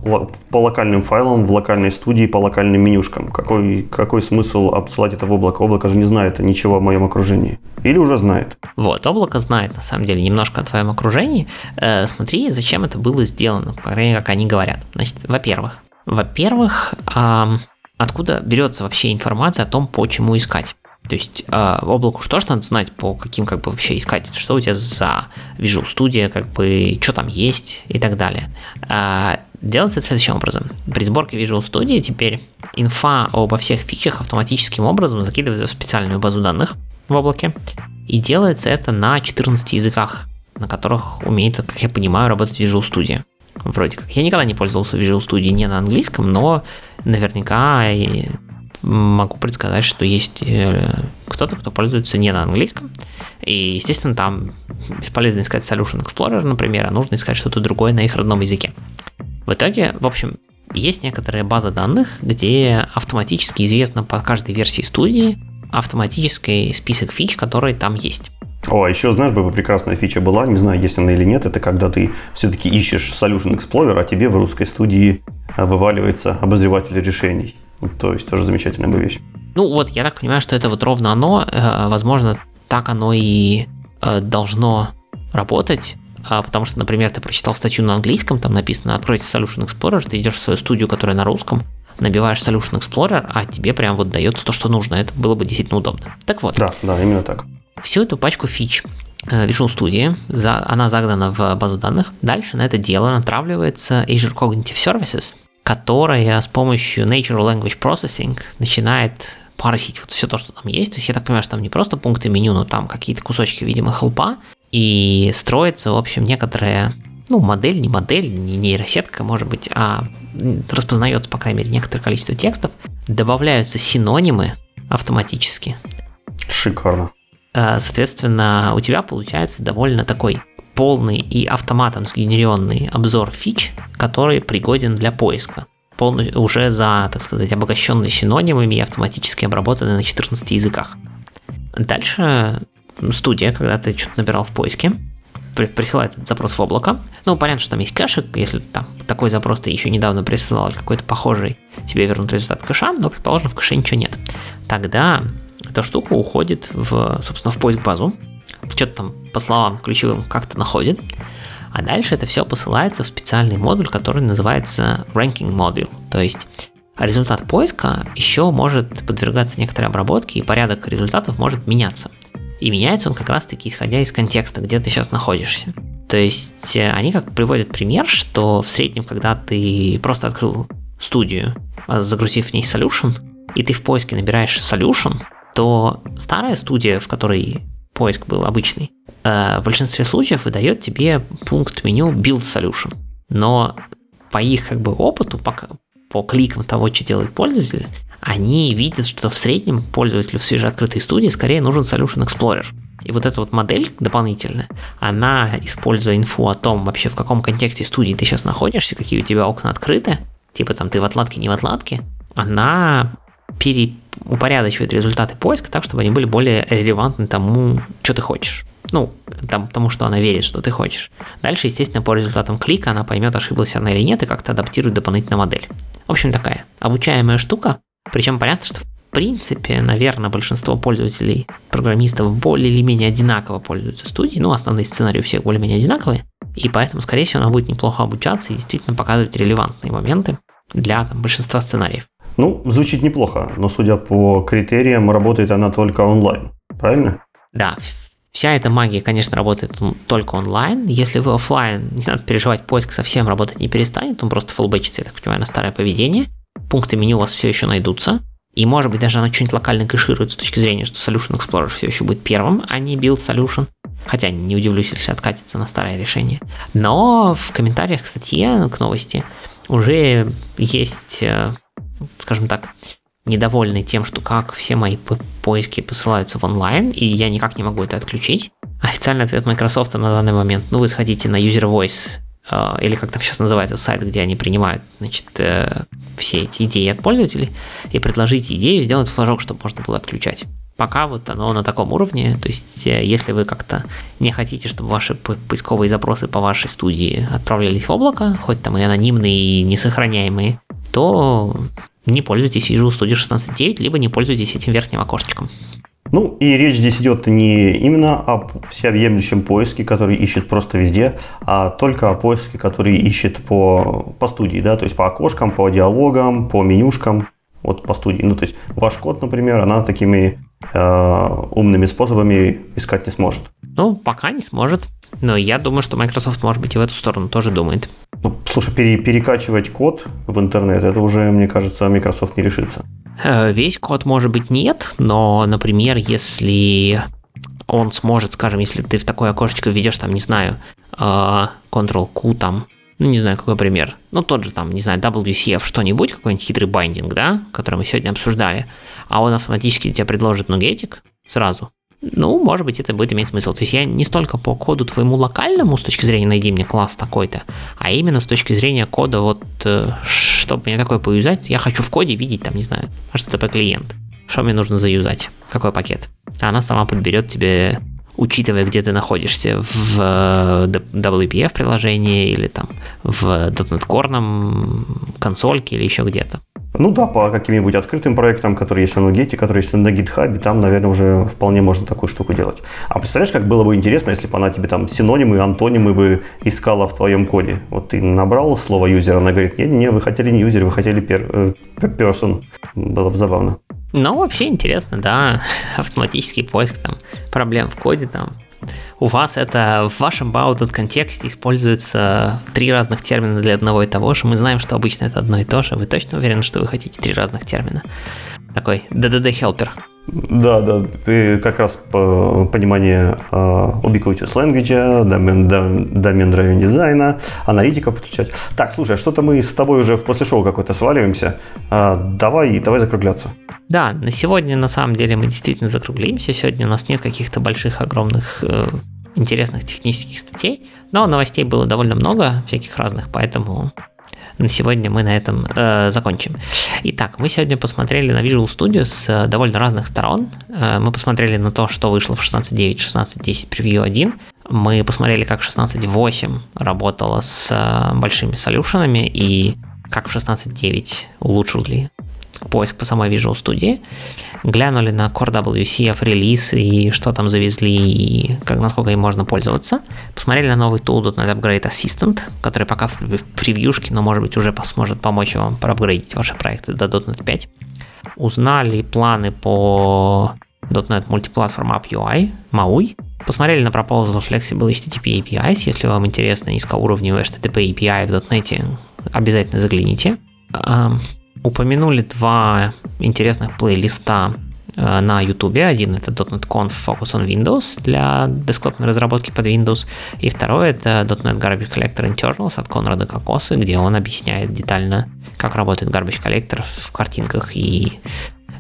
по локальным файлам в локальной студии, по локальным менюшкам. Какой, какой смысл отсылать это в облако? Облако же не знает ничего о моем окружении. Или уже знает? Вот, облако знает, на самом деле, немножко о твоем окружении. Э, смотри, зачем это было сделано, по крайней мере, как они говорят. Значит, во-первых, во-первых, э, откуда берется вообще информация о том, по чему искать? То есть э, облаку что ж надо знать, по каким как бы вообще искать, что у тебя за Visual Studio, как бы, что там есть и так далее. Э, делается это следующим образом. При сборке Visual Studio теперь инфа обо всех фичах автоматическим образом закидывается в специальную базу данных в облаке. И делается это на 14 языках, на которых умеет, как я понимаю, работать Visual Studio. Вроде как. Я никогда не пользовался Visual Studio не на английском, но наверняка могу предсказать, что есть э, кто-то, кто пользуется не на английском. И, естественно, там бесполезно искать Solution Explorer, например, а нужно искать что-то другое на их родном языке. В итоге, в общем, есть некоторая база данных, где автоматически известно по каждой версии студии автоматический список фич, которые там есть. О, а еще, знаешь, бы прекрасная фича была, не знаю, есть она или нет, это когда ты все-таки ищешь Solution Explorer, а тебе в русской студии вываливается обозреватель решений. То есть тоже замечательная бы вещь. Ну вот, я так понимаю, что это вот ровно оно, э, возможно, так оно и э, должно работать, а, потому что, например, ты прочитал статью на английском, там написано «Откройте Solution Explorer», ты идешь в свою студию, которая на русском, набиваешь Solution Explorer, а тебе прям вот дается то, что нужно. Это было бы действительно удобно. Так вот. Да, да, именно так. Всю эту пачку фич э, Visual Studio, она загнана в базу данных. Дальше на это дело натравливается Azure Cognitive Services – которая с помощью Natural Language Processing начинает парсить вот все то, что там есть. То есть я так понимаю, что там не просто пункты меню, но там какие-то кусочки, видимо, хелпа. И строится, в общем, некоторая, ну, модель, не модель, не нейросетка, может быть, а распознается, по крайней мере, некоторое количество текстов. Добавляются синонимы автоматически. Шикарно. Э, соответственно, у тебя получается довольно такой полный и автоматом сгенеренный обзор фич, который пригоден для поиска. Полный, уже за, так сказать, обогащенный синонимами и автоматически обработанный на 14 языках. Дальше студия, когда ты что-то набирал в поиске, присылает этот запрос в облако. Ну, понятно, что там есть кэшик, если там такой запрос ты еще недавно присылал какой-то похожий, тебе вернут результат кэша, но, предположим, в кэше ничего нет. Тогда эта штука уходит в, собственно, в поиск базу, что-то там по словам ключевым как-то находит, а дальше это все посылается в специальный модуль, который называется Ranking Module. То есть результат поиска еще может подвергаться некоторой обработке, и порядок результатов может меняться. И меняется он как раз-таки исходя из контекста, где ты сейчас находишься. То есть э, они как приводят пример, что в среднем, когда ты просто открыл студию, а загрузив в ней solution, и ты в поиске набираешь solution, то старая студия, в которой поиск был обычный, э, в большинстве случаев выдает тебе пункт меню Build Solution. Но по их как бы опыту, по, по кликам того, что делает пользователь, они видят, что в среднем пользователю в свежеоткрытой студии скорее нужен Solution Explorer. И вот эта вот модель дополнительная, она, используя инфу о том, вообще в каком контексте студии ты сейчас находишься, какие у тебя окна открыты, типа там ты в отладке, не в отладке, она переупорядочивает результаты поиска так, чтобы они были более релевантны тому, что ты хочешь. Ну, там, тому, что она верит, что ты хочешь. Дальше, естественно, по результатам клика она поймет, ошиблась она или нет, и как-то адаптирует дополнительно модель. В общем, такая обучаемая штука, причем понятно, что в принципе, наверное, большинство пользователей, программистов более или менее одинаково пользуются студией, ну, основные сценарии у всех более-менее одинаковые, и поэтому, скорее всего, она будет неплохо обучаться и действительно показывать релевантные моменты для там, большинства сценариев. Ну, звучит неплохо, но судя по критериям, работает она только онлайн, правильно? Да, Вся эта магия, конечно, работает только онлайн. Если вы офлайн, не надо переживать, поиск совсем работать не перестанет, он просто фуллбэчится, я так понимаю, на старое поведение пункты меню у вас все еще найдутся. И может быть даже оно что-нибудь локально кэшируется с точки зрения, что Solution Explorer все еще будет первым, а не Build Solution. Хотя не удивлюсь, если откатится на старое решение. Но в комментариях к статье, к новости, уже есть, э, скажем так, недовольны тем, что как все мои поиски посылаются в онлайн, и я никак не могу это отключить. Официальный ответ Microsoft на данный момент, ну вы сходите на User Voice а, или как там сейчас называется сайт, где они принимают значит, э, все эти идеи от пользователей, и предложите идею сделать флажок, чтобы можно было отключать. Пока вот оно на таком уровне, то есть э, если вы как-то не хотите, чтобы ваши поисковые запросы по вашей студии отправлялись в облако, хоть там и анонимные, и несохраняемые, то не пользуйтесь Visual Studio 16.9, либо не пользуйтесь этим верхним окошечком. Ну, и речь здесь идет не именно о всеобъемлющем поиске, который ищет просто везде, а только о поиске, который ищет по, по студии, да, то есть по окошкам, по диалогам, по менюшкам, вот по студии. Ну, то есть ваш код, например, она такими э, умными способами искать не сможет. Ну, пока не сможет. Но я думаю, что Microsoft, может быть, и в эту сторону тоже думает. Ну, слушай, пере, перекачивать код в интернет, это уже, мне кажется, Microsoft не решится. Э, весь код, может быть, нет, но, например, если он сможет, скажем, если ты в такое окошечко введешь, там, не знаю, э, Ctrl-Q, там, ну, не знаю, какой пример, ну, тот же, там, не знаю, WCF, что-нибудь, какой-нибудь хитрый байдинг, да, который мы сегодня обсуждали, а он автоматически тебе предложит нугетик сразу, ну, может быть, это будет иметь смысл. То есть я не столько по коду твоему локальному с точки зрения найди мне класс такой-то, а именно с точки зрения кода, вот, э, чтобы мне такое поюзать, я хочу в коде видеть, там, не знаю, HTTP клиент. Что мне нужно заюзать? Какой пакет? А она сама подберет тебе учитывая, где ты находишься в э, WPF приложении или там в .NET Core консольке или еще где-то. Ну да, по каким-нибудь открытым проектам, которые есть на Nuget, которые есть на GitHub, там, наверное, уже вполне можно такую штуку делать. А представляешь, как было бы интересно, если бы она тебе там синонимы, антонимы бы искала в твоем коде. Вот ты набрал слово юзер, она говорит, не, не, вы хотели не юзер, вы хотели пер, э, person. Было бы забавно. Ну, вообще интересно, да, [laughs] автоматический поиск там проблем в коде там, у вас это в вашем Bounded контексте используются три разных термина для одного и того же. Мы знаем, что обычно это одно и то же. Вы точно уверены, что вы хотите три разных термина? Такой DDD helper. Да, да, и как раз по понимание uh, ubiquitous language, домен, домен driven дизайна, аналитика подключать. Так, слушай, а что-то мы с тобой уже после шоу какой-то сваливаемся. Uh, давай, давай закругляться. Да, на сегодня на самом деле мы действительно закруглимся. Сегодня у нас нет каких-то больших, огромных э, интересных технических статей, но новостей было довольно много, всяких разных, поэтому на сегодня мы на этом э, закончим. Итак, мы сегодня посмотрели на Visual Studio с э, довольно разных сторон. Э, мы посмотрели на то, что вышло в 16.9, 16.10 Preview 1. Мы посмотрели, как 16.8 работала с э, большими солюшенами и как в 16.9 улучшили поиск по самой Visual Studio, глянули на Core WCF релиз и что там завезли и как, насколько им можно пользоваться. Посмотрели на новый tool .NET Upgrade Assistant, который пока в превьюшке, но может быть уже сможет помочь вам проапгрейдить ваши проекты до .NET 5. Узнали планы по .NET Multiplatform App UI, MAUI. Посмотрели на proposal Flexible HTTP APIs. Если вам интересно низкоуровневый HTTP API в .NET, обязательно загляните упомянули два интересных плейлиста э, на YouTube. Один это .NET Conf Focus on Windows для десктопной разработки под Windows. И второй это .NET Garbage Collector Internals от Конрада Кокосы, где он объясняет детально, как работает Garbage Collector в картинках и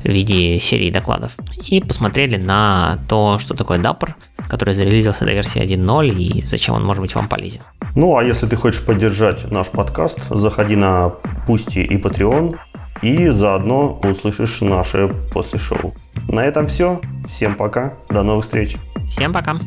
в виде серии докладов. И посмотрели на то, что такое Dapper, который зарелизился до версии 1.0 и зачем он может быть вам полезен. Ну, а если ты хочешь поддержать наш подкаст, заходи на Пусти и Patreon, и заодно услышишь наше после шоу. На этом все. Всем пока. До новых встреч. Всем пока.